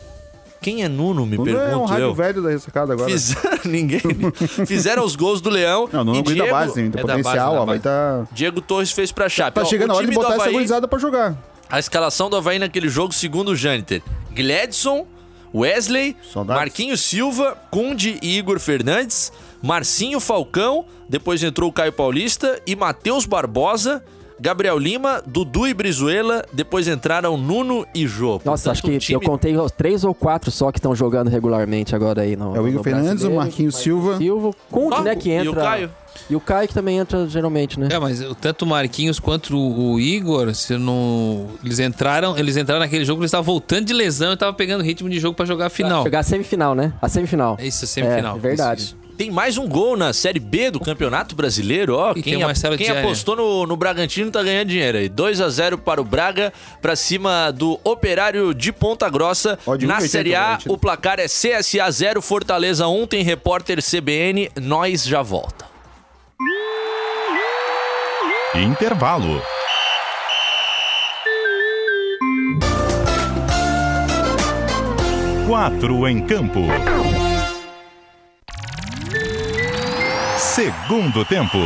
Quem é Nuno, me Nuno pergunto é um rádio eu. velho da ressacada agora. Fizeram, ninguém... Fizeram os gols do Leão. Não, não e é da Diego, base, tem é da base, potencial. é da ó, vai base. tá, Diego Torres fez pra Chape. tá Ó, chegando o a hora de botar essa Havaí- gurizada pra jogar. A escalação do Havaí naquele jogo, segundo o Jâniter. Gledson, Wesley, Saudades. Marquinhos Silva, Conde e Igor Fernandes, Marcinho Falcão, depois entrou o Caio Paulista e Matheus Barbosa, Gabriel Lima, Dudu e Brizuela, depois entraram Nuno e Jô. Nossa, acho que Portanto, o time eu contei os três ou quatro só que estão jogando regularmente agora aí no É o Igor Fernandes, o. Marquinhos Silva. Silva, Conde, Ah, né, que entra. E o Caio? E o Caio que também entra geralmente, né? É, mas o- tanto o Marquinhos quanto o, o Igor, se não. Eles entraram, eles entraram naquele jogo, eles estavam voltando de lesão e estavam pegando ritmo de jogo pra jogar a final. Chegar a semifinal, né? A semifinal. É isso, semifinal. É, verdade. Isso, isso. Tem mais um gol na Série B do Campeonato Brasileiro, ó. E Quem, a- quem apostou no, no Bragantino tá ganhando dinheiro aí. 2 a 0 para o Braga, pra cima do Operário de Ponta Grossa. Ó, de na 1,80 Série A, o placar é CSA 0, Fortaleza 1, tem repórter CBN, nós já volta. Intervalo. Quatro em campo. Segundo tempo.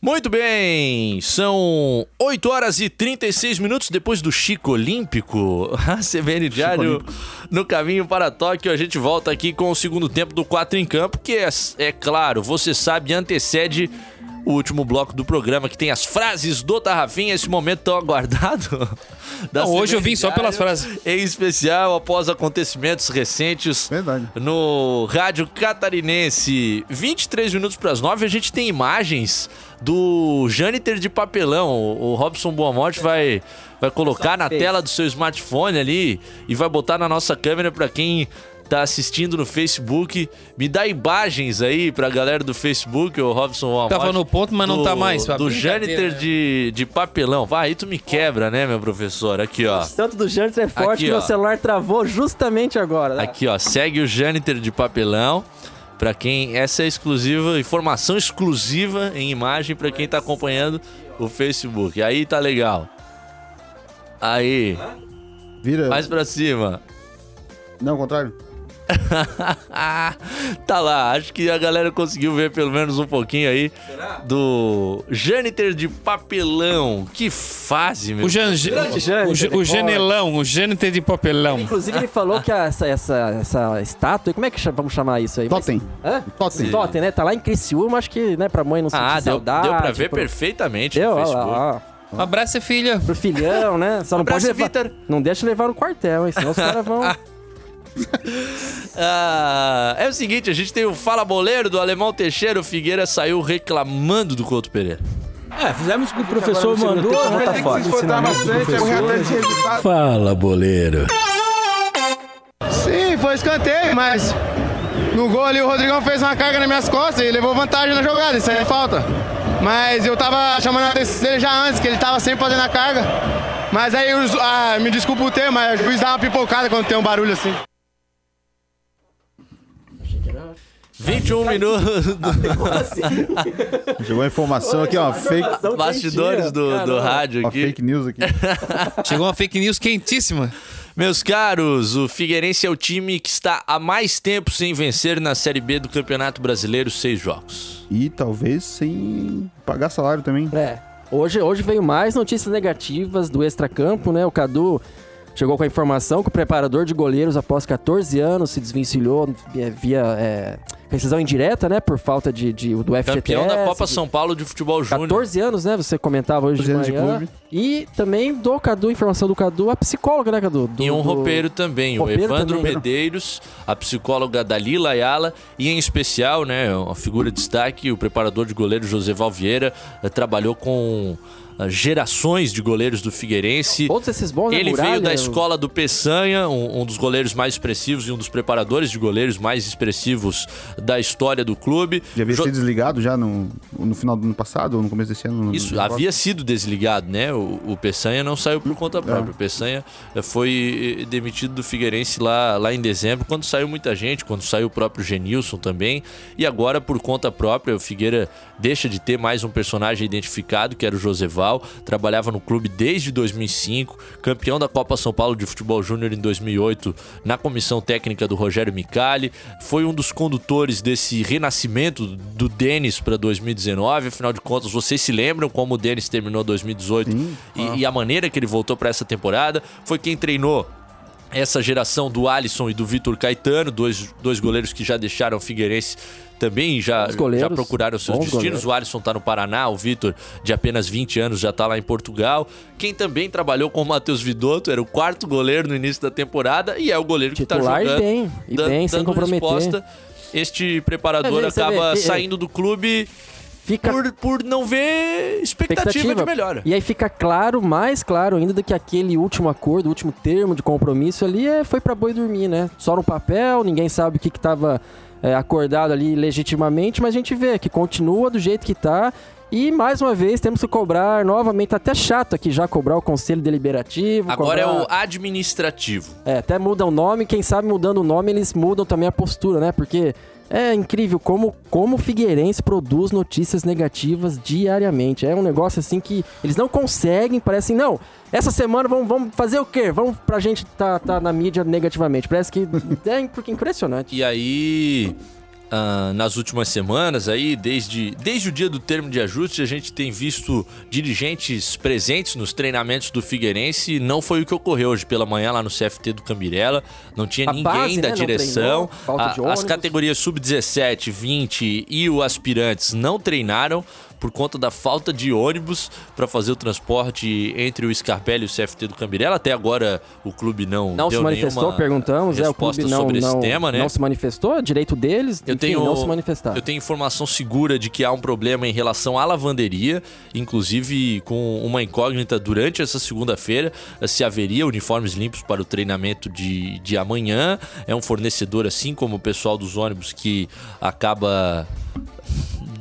Muito bem, são 8 horas e 36 minutos depois do Chico Olímpico. A CBN Diário no caminho para Tóquio. A gente volta aqui com o segundo tempo do 4 em campo, que é, é claro, você sabe, antecede o último bloco do programa, que tem as frases do Tarrafinha, esse momento tão aguardado. da Não, hoje eu vim só pelas frases. Em especial após acontecimentos recentes Verdade. no Rádio Catarinense. 23 minutos para as 9, a gente tem imagens do Jâniter de papelão. O Robson Boamonte vai, vai colocar na tela do seu smartphone ali e vai botar na nossa câmera para quem tá assistindo no Facebook. Me dá imagens aí pra galera do Facebook, o Robson Boamonte. Tava no ponto, mas não do- tá mais, Do né? de, de papelão. Vai, aí tu me quebra, né, meu professor? Aqui, ó. O santo do Janter é forte Aqui, que meu celular travou justamente agora. né? Aqui, ó, segue o Jâniter de papelão. Pra quem essa é exclusiva, informação exclusiva em imagem pra quem tá acompanhando o Facebook. Aí tá legal. Aí, Vira. mais pra cima. Não, ao contrário. tá lá, acho que a galera conseguiu ver pelo menos um pouquinho aí do Jâniter de papelão. Que fase, meu. O, Jan, Grande o, Jâniter, o né? Janelão, o Jâniter de papelão. Inclusive, ele falou que essa, essa, essa estátua, como é que vamos chamar isso aí? Totem. Hã? Totem. Totem, né? Tá lá em Criciúma, acho que, né, pra mãe não sentir Ah, deu, saudade. deu pra ver pro- perfeitamente Deu, no ó lá, Facebook. ó. Um abraço, filha. Pro filhão, né? Só não Abraço, pode levar... Vitor. Não deixa levar no quartel, hein? Senão os caras vão... Ah, é o seguinte, a gente tem o Fala Boleiro do Alemão Teixeira. O Figueira saiu reclamando do Couto Pereira. É, fizemos o que o professor mandou, né? Tá forte. Fala, Boleiro. Sim, foi escanteio, mas no gol ali o Rodrigão fez uma carga nas minhas costas e levou vantagem na jogada, isso aí é falta. Mas eu tava chamando a atenção dele já antes, que ele tava sempre fazendo a carga. Mas aí, ah, me desculpa o termo, mas o juiz dá uma pipocada quando tem um barulho assim. 21 minutos Chegou a informação aqui, ó. Fake, do bastidores do, do rádio uma aqui. fake news aqui. Chegou uma fake news quentíssima. Meus caros, o Figueirense é o time que está há mais tempo sem vencer na Série B do Campeonato Brasileiro, seis jogos. E talvez sem pagar salário também. É. Hoje, hoje veio mais notícias negativas do extracampo, né? O Cadu chegou com a informação que o preparador de goleiros, após 14 anos, se desvencilhou via, via é, rescisão indireta, né? Por falta de, de- do FGTS. Campeão da Copa de- São Paulo de Futebol Júnior. 14 anos, né? Você comentava hoje de 14 anos de manhã. clube. e também do Cadu, informação do Cadu, a psicóloga, né, Cadu? Do- E um do- roupeiro também, Roupeiro o Evandro também. Medeiros, a psicóloga Dalila Ayala e em especial, né, uma figura de destaque, o preparador de goleiro José Vieira, eh, trabalhou com gerações de goleiros do Figueirense. Todos esses bons? Ele Muralha, veio da escola do Peçanha, um, um dos goleiros mais expressivos e um dos preparadores de goleiros mais expressivos da história do clube. Já havia Jo- sido desligado já no, no final do ano passado ou no começo desse ano? no- Isso, havia sido desligado, né? O, o Peçanha não saiu por conta própria. O Peçanha foi eh, demitido do Figueirense lá, lá em dezembro, quando saiu muita gente, quando saiu o próprio Genilson também. E agora, por conta própria, o Figueira deixa de ter mais um personagem identificado, que era o Trabalhava no clube desde 2005, campeão da Copa São Paulo de Futebol Júnior em 2008, na comissão técnica do Rogério Micali. Foi um dos condutores desse renascimento do Denis para 2019. Afinal de contas, vocês se lembram como o Denis terminou 2018 e, e a maneira que ele voltou para essa temporada? Foi quem treinou essa geração do Alisson e do Vitor Caetano, dois, dois goleiros que já deixaram o Figueirense também já, goleiros, já procuraram seus destinos. goleiros. O Alisson tá no Paraná, o Vitor, de apenas 20 anos, já tá lá em Portugal. Quem também trabalhou com o Matheus Vidotto, era o quarto goleiro no início da temporada e é o goleiro que tá Titular e jogando. bem, e bem, sem dando comprometer. resposta. Este preparador vê, acaba fi- saindo do clube Fica por, por não ver expectativa, de melhora. E aí fica claro, mais claro ainda do que aquele último acordo, o último termo de compromisso ali é, foi pra boi dormir, né? Só no papel, ninguém sabe o que, que tava é, acordado ali legitimamente, mas a gente vê que continua do jeito que tá. E mais uma vez temos que cobrar novamente, tá até chato aqui já cobrar o conselho deliberativo. Agora é cobrar- o administrativo. É, até muda o nome, quem sabe mudando o nome eles mudam também a postura, né? Porque é incrível como, como o Figueirense produz notícias negativas diariamente. É um negócio assim que eles não conseguem, parece assim, não, essa semana vamos, vamos fazer o quê? Vamos pra gente tá, tá na mídia negativamente. Parece que é imp- impressionante. E aí, ah, nas últimas semanas, aí, desde, desde o dia do termo de ajuste, a gente tem visto dirigentes presentes nos treinamentos do Figueirense. Não foi o que ocorreu hoje pela manhã lá no CFT do Cambirela. Não tinha A ninguém base, da né, direção. treinou, A- as categorias sub-17, 20 e o aspirantes não treinaram por conta da falta de ônibus para fazer o transporte entre o Scarpelli e o CFT do Cambirela. Até agora o clube não, Não se manifestou, perguntamos, é o clube não, sobre não, esse tema, né? não se manifestou, é direito deles, Eu enfim, tenho, não se manifestar. eu tenho informação segura de que há um problema em relação à lavanderia, inclusive com uma incógnita durante essa segunda-feira, se haveria uniformes limpos para o treinamento de, de amanhã. É um fornecedor, assim como o pessoal dos ônibus, que acaba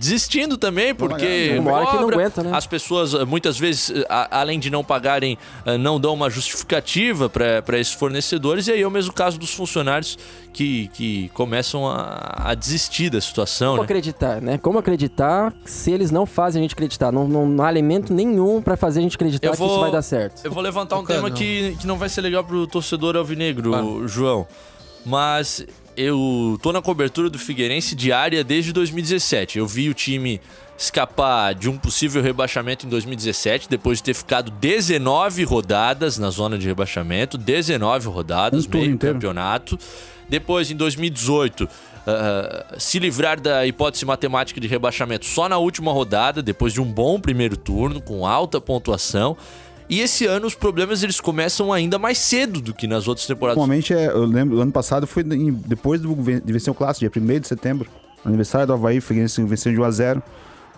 desistindo também, porque Uma hora que não aguenta, né? as pessoas eh, muitas vezes, eh, a- além de não pagarem, eh, não dão uma justificativa para esses fornecedores, e aí é o mesmo caso dos funcionários que, que começam a, a desistir da situação. Como Né? acreditar, né? Como acreditar se eles não fazem a gente acreditar? Não, não, não há elemento nenhum pra fazer a gente acreditar Eu que isso vai dar certo. Eu vou levantar um tema não. que, que não vai ser legal pro torcedor alvinegro, Claro. João. Mas eu tô na cobertura do Figueirense diária desde 2017. Eu vi o time escapar de um possível rebaixamento em 2017, depois de ter ficado 19 rodadas na zona de rebaixamento, 19 rodadas, Um meio inteiro. campeonato. Depois, em 2018, ah, se livrar da hipótese matemática de rebaixamento só na última rodada, depois de um bom primeiro turno, com alta pontuação. E esse ano os problemas eles começam ainda mais cedo do que nas outras temporadas. Normalmente, é, eu lembro, ano passado foi em- depois do, de vencer o clássico, dia 1 de setembro. Aniversário do Havaí, Figueirense venceu de 1 a 0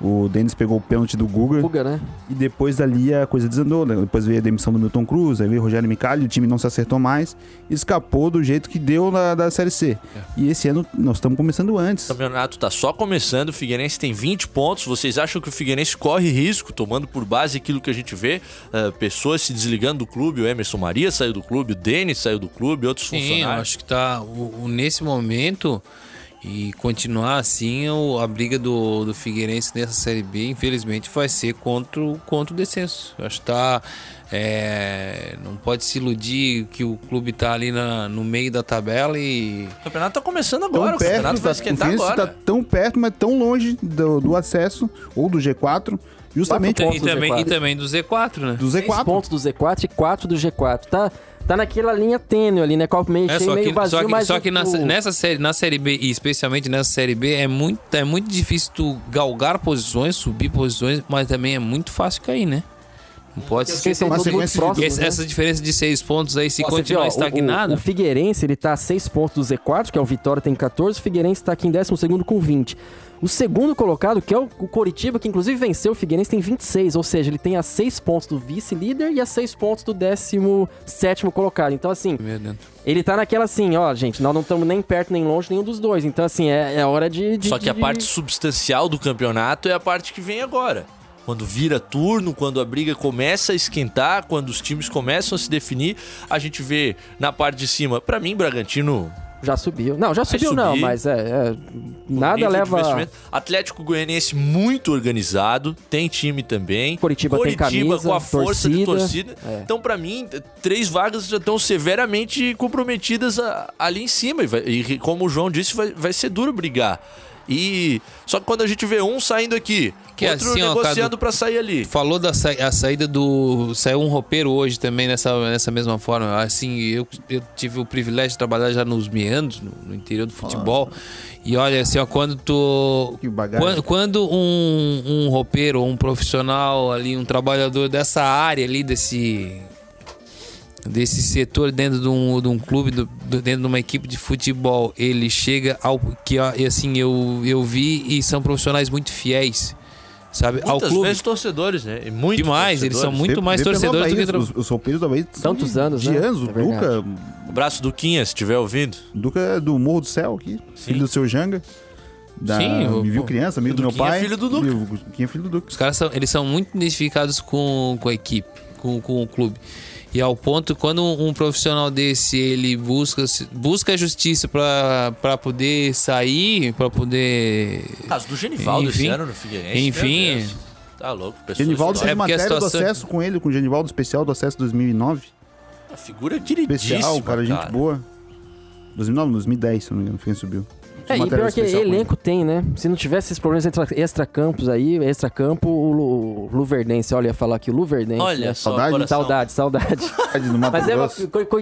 O Denis pegou o pênalti do Guga. Fuga, né? E depois dali a coisa desandou. né? Depois veio a demissão do Milton Cruz, aí veio o Rogério Micali, o time não se acertou mais. Escapou do jeito que deu na, da Série C. E esse ano nós estamos começando antes. O campeonato tá só começando, o Figueirense tem 20 pontos. Vocês acham que o Figueirense corre risco, tomando por base aquilo que a gente vê? ah, pessoas se desligando do clube, o Emerson Maria saiu do clube, o Denis saiu do clube, outros Sim, eu funcionários. acho que tá o, o- nesse momento e continuar assim a briga do, do Figueirense nessa série B, infelizmente, vai ser contra, o- contra o descenso. Eu acho que tá. é, não pode se iludir que o clube tá ali na- no meio da tabela e. O campeonato tá começando Tão agora, o perto, campeonato vai tá, o esquentar agora. tá tão perto, mas tão longe do, do acesso, ou do G4, justamente Quatro E pontos do também, Z4. e também do Z4, né? do Seis Z4. pontos do Z4 e 4 do G4. Tá, tá naquela linha tênue ali, né? Copo meio É, cheio, só meio que, vazio, só que, mas só o- que na- nessa série, na série B, e especialmente nessa série B, é muito, é muito difícil tu galgar posições, subir posições, mas também é muito fácil cair, né? Não pode esquecer. são uma todos muito de- próximos, Esse- né? Essa diferença de seis pontos aí, se Ó, continuar ó, o- estagnado. O, o Figueirense, ele tá a 6 pontos do Z4, que é o Vitória, tem 14. O Figueirense tá aqui em 12 com 20. O segundo colocado, que é o, o Coritiba, que inclusive venceu o Figueirense, tem 26. Ou seja, ele tem a 6 pontos do vice-líder e a 6 pontos do 17 colocado. Então, assim, ele tá naquela assim, ó, gente, nós não estamos nem perto nem longe nenhum dos dois. Então, assim, é, é hora de, de- Só que a de- parte substancial do campeonato é a parte que vem agora. Quando vira turno, quando a briga começa a esquentar, quando os times começam a se definir, a gente vê na parte de cima. Pra mim, Bragantino. Já subiu. Não, já subiu não, mas é, é, nada leva... Atlético Goianiense muito organizado, tem time também. Curitiba tem camisa, com a força de torcida. torcida. É. Então, pra mim, três vagas já estão severamente comprometidas ali em cima. E, e como o João disse, vai, vai ser duro brigar. E só que quando a gente vê um saindo aqui, Que outro assim, negociando pra sair ali. Falou da sa a saída do. Saiu um roupeiro hoje também nessa, nessa mesma forma. Assim, eu, eu tive o privilégio de trabalhar já nos meandros, no, no interior do futebol. E olha, assim, ó, quando tu. Quando, quando um, um roupeiro, um profissional ali, um trabalhador dessa área ali, desse. Desse setor dentro de um, de um clube, do- do- dentro de uma equipe de futebol, ele chega ao que e assim eu, eu vi e são profissionais muito fiéis, sabe? ao Muitas clube. vezes torcedores, né? Muito Demais, eles são muito mais pelo torcedores do Havaí, que tra- Os, os roupeiros do Havaí são Tantos de- anos, de né? anos. É O Duca, Abraço do Quinha, se estiver ouvindo. Duca é do Morro do Céu aqui. Filho do seu Janga. Da, Sim, o- me viu criança, amigo do meu é pai. filho do Duca. O Duquinha é filho do Duca. Os caras são, eles são muito identificados com, com a equipe, com, com o clube. E ao ponto, quando um, profissional desse, ele busca, busca a justiça pra poder sair, pra poder... Caso do Genivaldo Enfim. esse ano no Figueirense. Enfim. Tá louco. Genivaldo fez É matéria do situação- acesso com ele, com o Genivaldo especial do acesso 2009. A figura queridíssima, Especial, cara, gente boa. 2009, 2010, se não me engano, quem subiu. É, e pior que elenco tem, né? Se não tivesse esses problemas extra, extra-campos aí, extra-campo, o, Lu- o Luverdense, olha, ia falar aqui, o Luverdense. Olha né? só, Saudade. Saudade, saudade. Mas é, uma,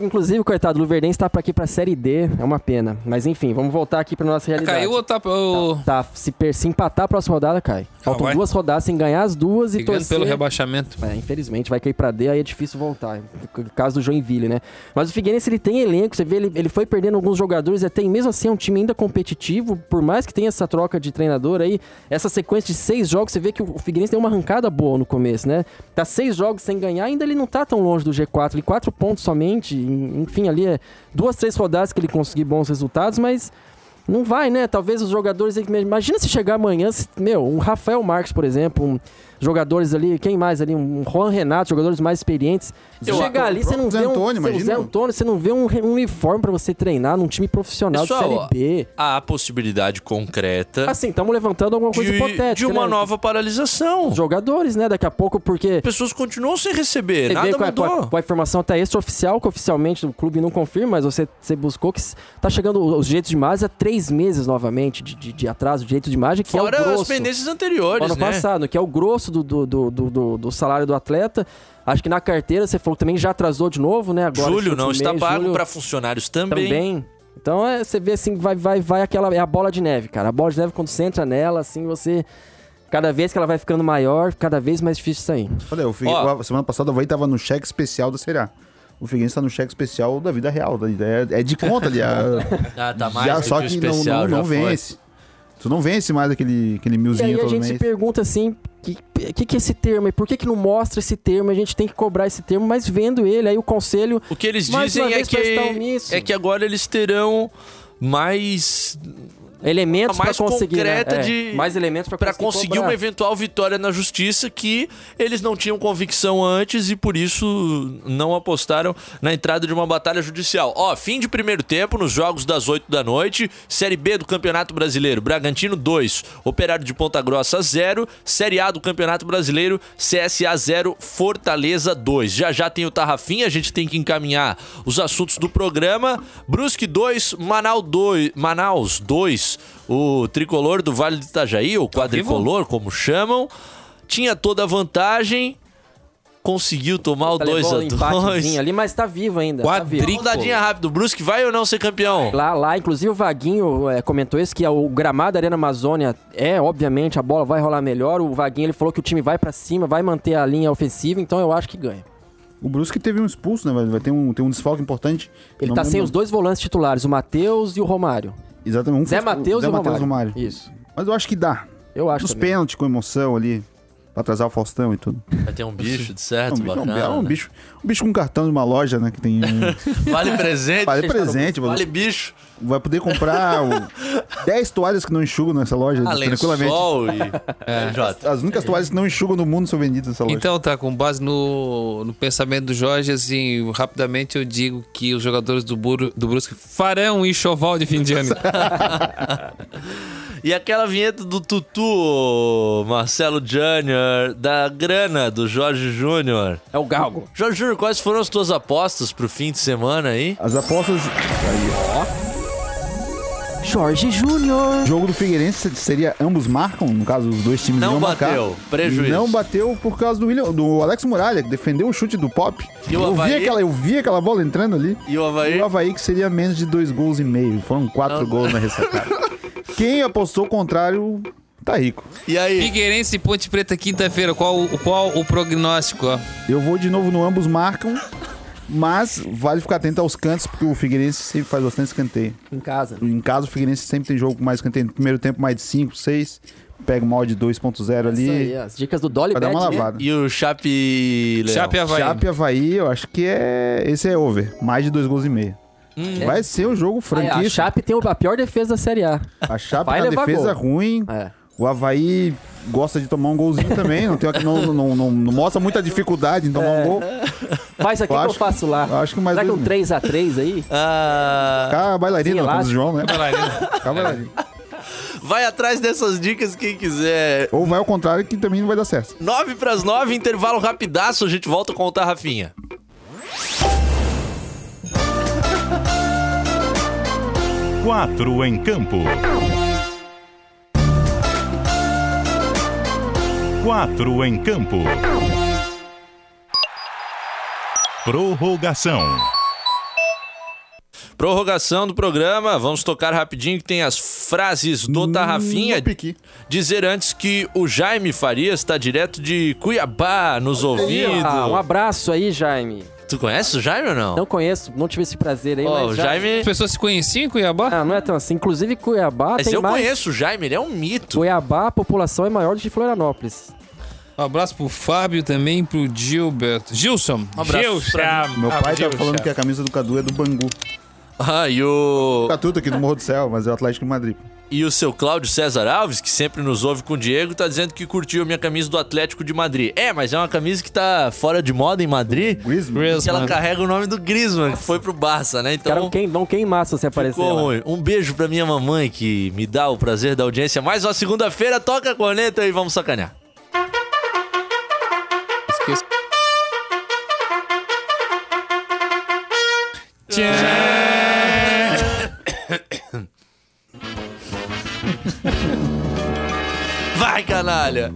inclusive, coitado, o Luverdense tá pra aqui pra Série D, é uma pena. Mas enfim, vamos voltar aqui pra nossa realidade. Caiu ou tá... o- Tá, se, per- se empatar a próxima rodada, cai. Faltam vai. duas rodadas, sem ganhar as duas e torcer... pelo rebaixamento. É, infelizmente, vai cair pra D, aí é difícil voltar. No caso do Joinville, né? Mas o Figueirense, ele tem elenco, você vê, ele, ele foi perdendo alguns jogadores, até e mesmo assim é um time ainda competitivo, por mais que tenha essa troca de treinador aí, essa sequência de seis jogos, você vê que o Figueirense tem uma arrancada boa no começo, né? Tá seis jogos sem ganhar, ainda ele não tá tão longe do G4, ele quatro pontos somente, enfim, ali é duas, três rodadas que ele conseguir bons resultados, mas... Não vai, né? Talvez os jogadores. Imagina se chegar amanhã, se- meu, um Rafael Marques, por exemplo, um, jogadores ali, quem mais ali? Um Juan Renato, jogadores mais experientes. Se Eu- chegar ali, você não vê Zé um. Antônio, imagina. Zé Antônio, você não vê um, um uniforme pra você treinar num time profissional Pessoal, de Série B. Há a possibilidade concreta Assim, estamos levantando alguma coisa de, hipotética. de uma né? nova paralisação. Os jogadores, né? Daqui a pouco, porque. Pessoas continuam sem receber, Você nada com mudou. a, com a informação até extraoficial, que oficialmente o clube não confirma, mas você, você buscou que tá chegando os direitos de imagem há três meses novamente de, de, de atraso de direitos de imagem, que é o Fora grosso. as pendências anteriores, ano né? passado, que é o grosso do, do, do, do, do- do salário do atleta. Acho que na carteira você falou que também já atrasou de novo, né? Agora, Julho não último está mês, pago para funcionários também. também. Então é, você vê assim, vai, vai, vai aquela. É a bola de neve, cara. A bola de neve, quando você entra nela, assim, você. Cada vez que ela vai ficando maior, cada vez mais difícil sair. Olha, o Figue... Ó. a semana passada o Havaí tava no cheque especial da A. O Figueirense tá no cheque especial da vida real. da- É, é de conta ali. Ah, tá mais já, só que, não, não, não já foi. vence. Tu não vence mais aquele, aquele E milzinho aí a gente se mês. pergunta assim, que, que que é esse termo? E por que que não mostra esse termo? A gente tem que cobrar esse termo, mas vendo ele, aí o conselho... O que eles dizem é que, é que agora eles terão mais Elementos para conseguir, né? concreta É, de- mais elementos para conseguir, conseguir uma eventual vitória na justiça que eles não tinham convicção antes e por isso não apostaram na entrada de uma batalha judicial. Ó, fim de primeiro tempo nos jogos das 8 da noite, Série B do Campeonato Brasileiro, Bragantino 2, Operário de Ponta Grossa 0, Série A do Campeonato Brasileiro, CSA 0, Fortaleza 2. Já já tem o Tarrafinha, a gente tem que encaminhar os assuntos do programa. Brusque 2, Manaus 2, Manaus 2, o tricolor do Vale do Itajaí, ou quadricolor, como chamam, tinha toda a vantagem. conseguiu tomar o Levou um 2x2. empatezinho ali, mas tá vivo ainda. Tá vivo. Rápido. O Brusque vai ou não ser campeão? Lá, lá, inclusive o Vaguinho é, comentou isso, que o gramado da Arena Amazônia é, obviamente, a bola vai rolar melhor. O Vaguinho ele falou que o time vai pra cima, vai manter a linha ofensiva, então eu acho que ganha. O Brusque teve um expulso, né? Vai- ter um, ter um desfalque importante. Ele tá lembro- sem os dois volantes titulares, o Matheus e o Romário. Exatamente. Um Zé Matheus e o Matheus Romário. Isso. Mas eu acho que dá. Eu acho Nos também. pênaltis com emoção ali. Pra atrasar o Faustão e tudo. Vai ter um bicho de certo, um, bicho- bacana. é um bicho, um bicho com cartão de uma loja, né? Que tem. um- Vale presente. Vale presente, Vale vale... bicho. vai poder comprar o- 10 toalhas que não enxugam nessa loja, Ah, tranquilamente. lençol e... É, Jota. As únicas toalhas que não enxugam no mundo são vendidas nessa loja. Então tá, com base no, no pensamento do Jorge, assim, rapidamente eu digo que os jogadores do, Buru, do Brusque farão um enxoval de fim de ano. E aquela vinheta do Tutu, Marcelo Júnior, da grana do Jorge Júnior. É o Galgo. Jorge Júnior, quais foram as tuas apostas pro fim de semana aí? As apostas. Jorge Júnior. Jogo do Figueirense seria ambos marcam, no caso, os dois times Não marcar. bateu, prejuízo. Não bateu por causa do, William, do Alex Muralha, que defendeu o chute do Pop. E o eu, vi Avaí? aquela, eu vi aquela bola entrando ali. E o Havaí? E o Havaí que seria menos de dois gols e meio. Foram quatro Não. gols na ressacada. Quem apostou o contrário tá rico. E aí? Figueirense e Ponte Preta quinta-feira, qual, qual o prognóstico? ó? Eu vou de novo no ambos marcam, mas vale ficar atento aos cantos, porque o Figueirense sempre faz bastante escanteio. Em casa. Em casa, o Figueirense sempre tem jogo com mais escanteio. No primeiro tempo, mais de 5, 6. Pega uma odd de 2.0 ali. Isso aí, as dicas do Dolly Vai dar uma né? lavada. E o Chape... Leão? Chape Havaí. Chape Havaí, eu acho que é. Esse é over. Mais de dois gols e meio. Vai ser um jogo é, franquíssimo. a Chape tem a pior defesa da Série A. A Chape Vai na levar defesa gol. ruim. É. O Havaí gosta de tomar um golzinho também. Não, tem, não, não, não, não mostra muita dificuldade em tomar É. um gol. Faz aqui Eu que eu faço lá. acho que mais Será que um dois- 3x3 aí? Ah, Ficar bailarina, como o. João, né? Ficar bailarina. vai atrás dessas dicas quem quiser. Ou vai ao contrário, que também não vai dar certo. 9 pras 9, intervalo rapidaço, a gente volta a contar, Rafinha. Quatro em campo. Quatro em campo. Prorrogação. Prorrogação do programa, vamos tocar rapidinho que tem as frases do Tarrafinha. Dizer antes que o Jaime Farias está direto de Cuiabá nos ouvindo. Ah, um abraço aí, Jaime. Tu conhece o Jaime ou não? Não conheço, não tive esse prazer aí, Ó, mas o já- Jaime. As pessoas se conheciam em Cuiabá? Ah, não é tão assim. Inclusive, Cuiabá Mas tem eu mais... conheço o Jaime, ele é um mito. Cuiabá, a população é maior do que Florianópolis. Um abraço pro Fábio também, pro Gilberto. Gilson. Um abraço Gilson. pra Meu Ah, pai tá Gilson. falando que a camisa do Cadu é do Bangu. Ah, e o. Catuto aqui do Morro do Céu, mas é o Atlético de Madrid. E o seu Cláudio César Alves, que sempre nos ouve com o Diego, tá dizendo que curtiu a minha camisa do Atlético de Madrid. É, mas é uma camisa que tá fora de moda em Madrid. Griezmann. Que ela carrega o nome do Griezmann, que foi pro Barça, né? Então. Cara, quem, não queimar se você aparecer Ficou lá. ruim. Um beijo pra minha mamãe que me dá o prazer da audiência. Mais uma segunda-feira, toca a corneta e vamos sacanear. Esqueci. Vai, canalha!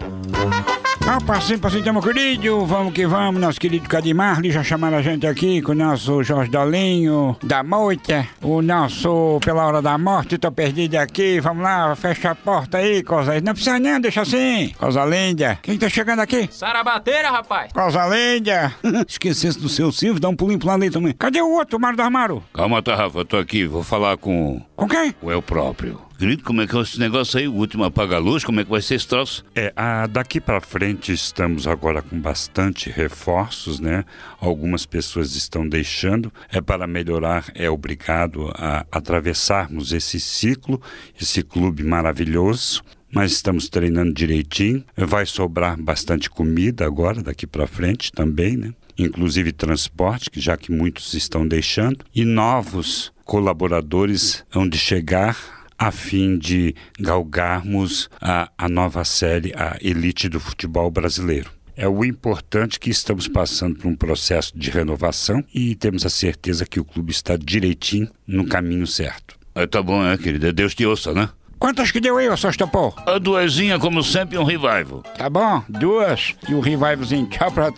Ah, passinho, passinho, meu querido, vamos que vamos, nosso querido Cadimarli, já chamaram a gente aqui com o nosso Jorge Dolinho, da Moita, o nosso Pela Hora da Morte, tô perdido aqui, vamos lá, fecha a porta aí, coisa Não precisa não, deixa assim, coisa linda. Quem tá chegando aqui? Sarabateira, rapaz. Coisa linda. Esquecesse do seu Silvio, dá um pulinho pro lado ali também. Cadê o outro, o Mário do Armário? Calma, Rafa, eu tô aqui, vou falar com Com quem? o eu próprio. Querido, como é que é esse negócio aí? O último apaga-luz, como é que vai ser esse troço? É, ah, daqui para frente estamos agora com bastante reforços, né? Algumas pessoas estão deixando. É para melhorar, é obrigado a atravessarmos esse ciclo, esse clube maravilhoso. Mas estamos treinando direitinho. Vai sobrar bastante comida agora, daqui para frente também, né? Inclusive transporte, já que muitos estão deixando. E novos colaboradores hão de chegar a fim de galgarmos a, a nova série, a elite do futebol brasileiro. É o importante que estamos passando por um processo de renovação e temos a certeza que o clube está direitinho no caminho certo. Ah, tá bom, é, querido? Deus te ouça, né? Quantas que deu aí, ô Sostopô? A duesinha, como sempre, um revival. Tá bom, duas e o revivalzinho. Tchau pra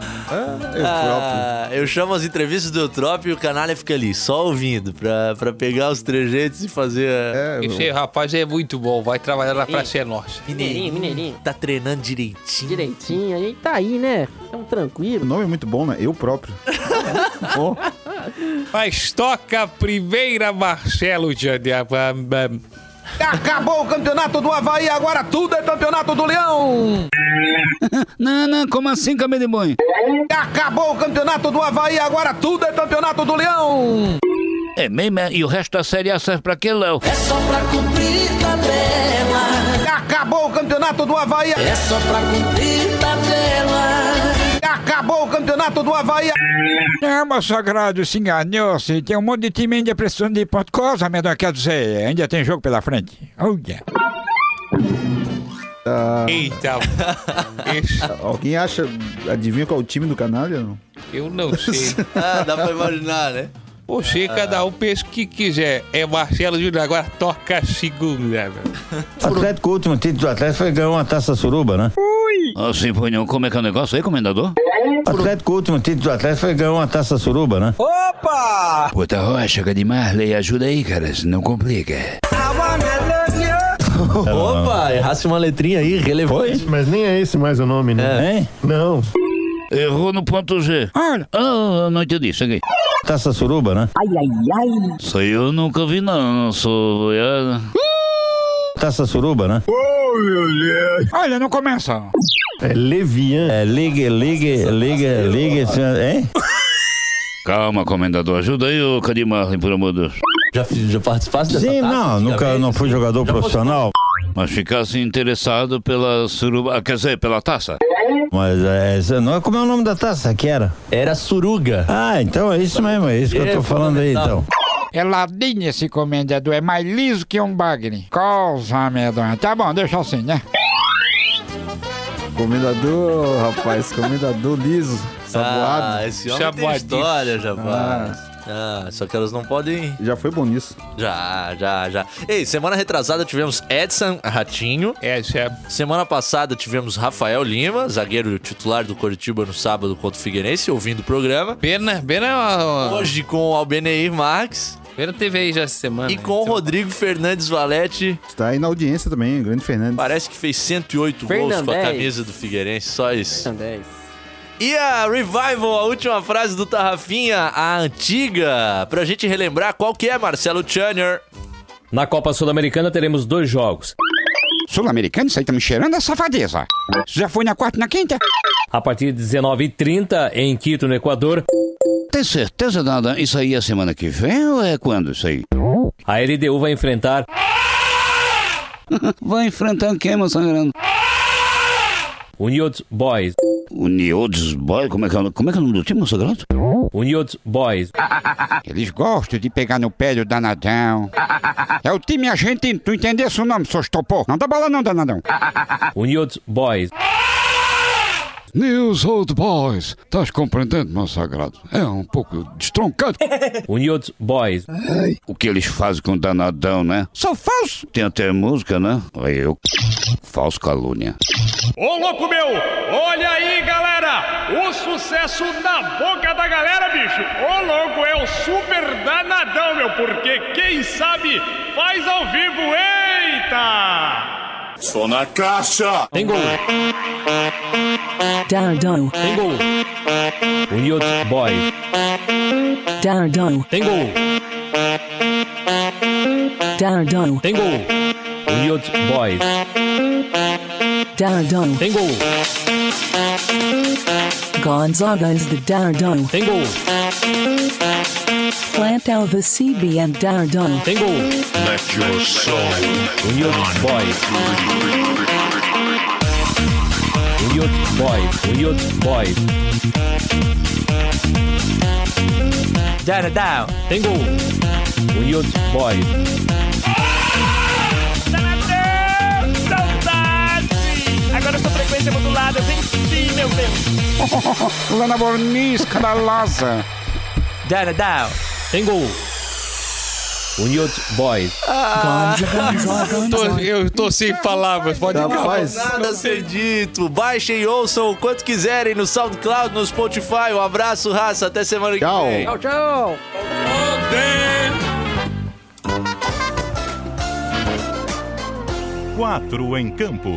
ti. Ah, eu chamo as entrevistas do Eutrópio e o canalha fica ali, só ouvindo, pra, pra pegar os trejeitos e fazer. a- Esse rapaz é muito bom, vai trabalhar na Praça é Nossa. Mineirinho, mineirinho. Tá treinando direitinho. Direitinho, aí tá aí, né? Tão O tranquilo. nome é muito bom, né? Eu próprio. Bom, Mas toca a primeira, Marcelo Jandiaba. Acabou o campeonato do Havaí, agora tudo é campeonato do Leão! Não, não, como assim, cabelo de boi? Acabou o campeonato do Havaí, agora tudo é campeonato do Leão! É mesmo, é? e o resto da série A serve pra quê, Léo? É só pra cumprir tabela. Acabou o campeonato do Havaí. É só pra cumprir tabela. Acabou o campeonato do Havaí. É, meu sagrado, se enganou-se. Tem um monte de time em depressão de ponto cosa, medão, quer dizer, ainda tem jogo pela frente. Olha. Eita, esse, alguém acha. Adivinha qual é o time do canalha? Não? eu não sei. Ah, dá pra imaginar, né? Você, cada um pensa o que quiser. É Marcelo Júnior, agora toca a segunda. Atlético, o último título do Atlético foi ganhar uma taça suruba, né? Assim, foi não. Como é que é o negócio aí, comendador? Atlético, o último título do Atlético foi ganhar uma taça suruba, né? Opa! Puta rocha, Marley, ajuda aí, cara, não complica. Opa, errasse uma letrinha aí, relevante. Mas nem é esse mais o nome, né? Hein? Não. Errou no ponto G. Olha. Ah, não entendi, cheguei. Taça suruba, né? Isso aí eu nunca vi, não. Não sou. é, Taça suruba, né? Olha, não começa. É Levian. É, ligue, ligue, ligue, ligue, hein? Calma, comendador, ajuda aí, ô Cadimar, por amor de Deus. Já, fiz- já participasse dessa Sim, taça não, nunca, não fui jogador profissional, Mas ficasse interessado pela suruba, ah, quer dizer, pela taça. Mas é, não é como é o nome da taça que era. Era suruga. Ah, então é isso mesmo, é isso que eu É, tô falando aí, então. É ladinho esse comendador, é mais liso que um bagre. Cosa medonha. Tá bom, deixa assim, né? Comendador, rapaz, comendador liso, saboado. Ah, esse homem tem Saboadíssimo. história, rapaz. Ah, só que elas não podem. Já foi bom nisso. Já, já, já. Ei, semana retrasada tivemos Edson Ratinho. Essa é Semana passada tivemos Rafael Lima, zagueiro titular do Coritiba no sábado contra o Figueirense, ouvindo o programa. pena. Pena, ó, ó, Hoje com o Albeneir Marques pena teve aí já essa semana. e com o Rodrigo Fernandes Valete. Está aí na audiência também, grande Fernandes. Parece que fez 108 gols com a Fernandes. camisa do Figueirense, só isso. Andrés. E a Revival, a última frase do Tarrafinha, a antiga, pra gente relembrar qual que é, Marcelo Channer. Na Copa Sul-Americana teremos dois jogos. Sul-americano, isso aí tá me cheirando a safadeza. Já foi na quarta e na quinta? A partir de 19h30 em Quito, no Equador, Tem certeza, nada? Isso aí é semana que vem ou é quando isso aí? a LDU vai enfrentar Vai enfrentar quem, meu sangrando? Unidos Boys. O Niodes Boy, como é que é, o- como é, que é nome do time, meu sagrado? Unidos Boys. Eles gostam de pegar no pé do danadão. É o time argentino, tu entendesse o nome, seu estopor? Não dá bola não, danadão. Unidos Boys. News Old Boys. Estás compreendendo, meu sagrado? É um pouco destroncado. Unidos Boys. O que eles fazem com o danadão, né? Sou falso. Tem até música, né? Aí eu. Falso calúnia. Ô louco meu, olha aí galera, o sucesso na boca da galera, bicho. Ô louco, é o super danadão, meu, porque quem sabe faz ao vivo, eita! Só na caixa! Tem gol. Danadão. Tem gol. Unidos Boys. Danadão. Tem gol. Danadão. Tem gol. Unidos Boys. Danadão. Tem gol. Gonzaga is the Danadão. Tem gol. Plantel the CBN Danadão. Tem gol. Let your soul Unidos Boys. Unidos Boys. Unidos Boys. Danadão. Tem gol. Unidos Boys. Danadão, saudade! Agora sou frequência modulada, eu venci, meu Deus! Lá na é. bornisca da Laza. Danadão. Tem gol. O Newt Boy. Ah, Eu tô, eu tô sem palavras, pode Rapaz. nada a ser dito. Baixem e ouçam o quanto quiserem no SoundCloud, no Spotify. Um abraço, raça. Até semana Tchau. que vem. Tchau, tchau. Quatro em campo.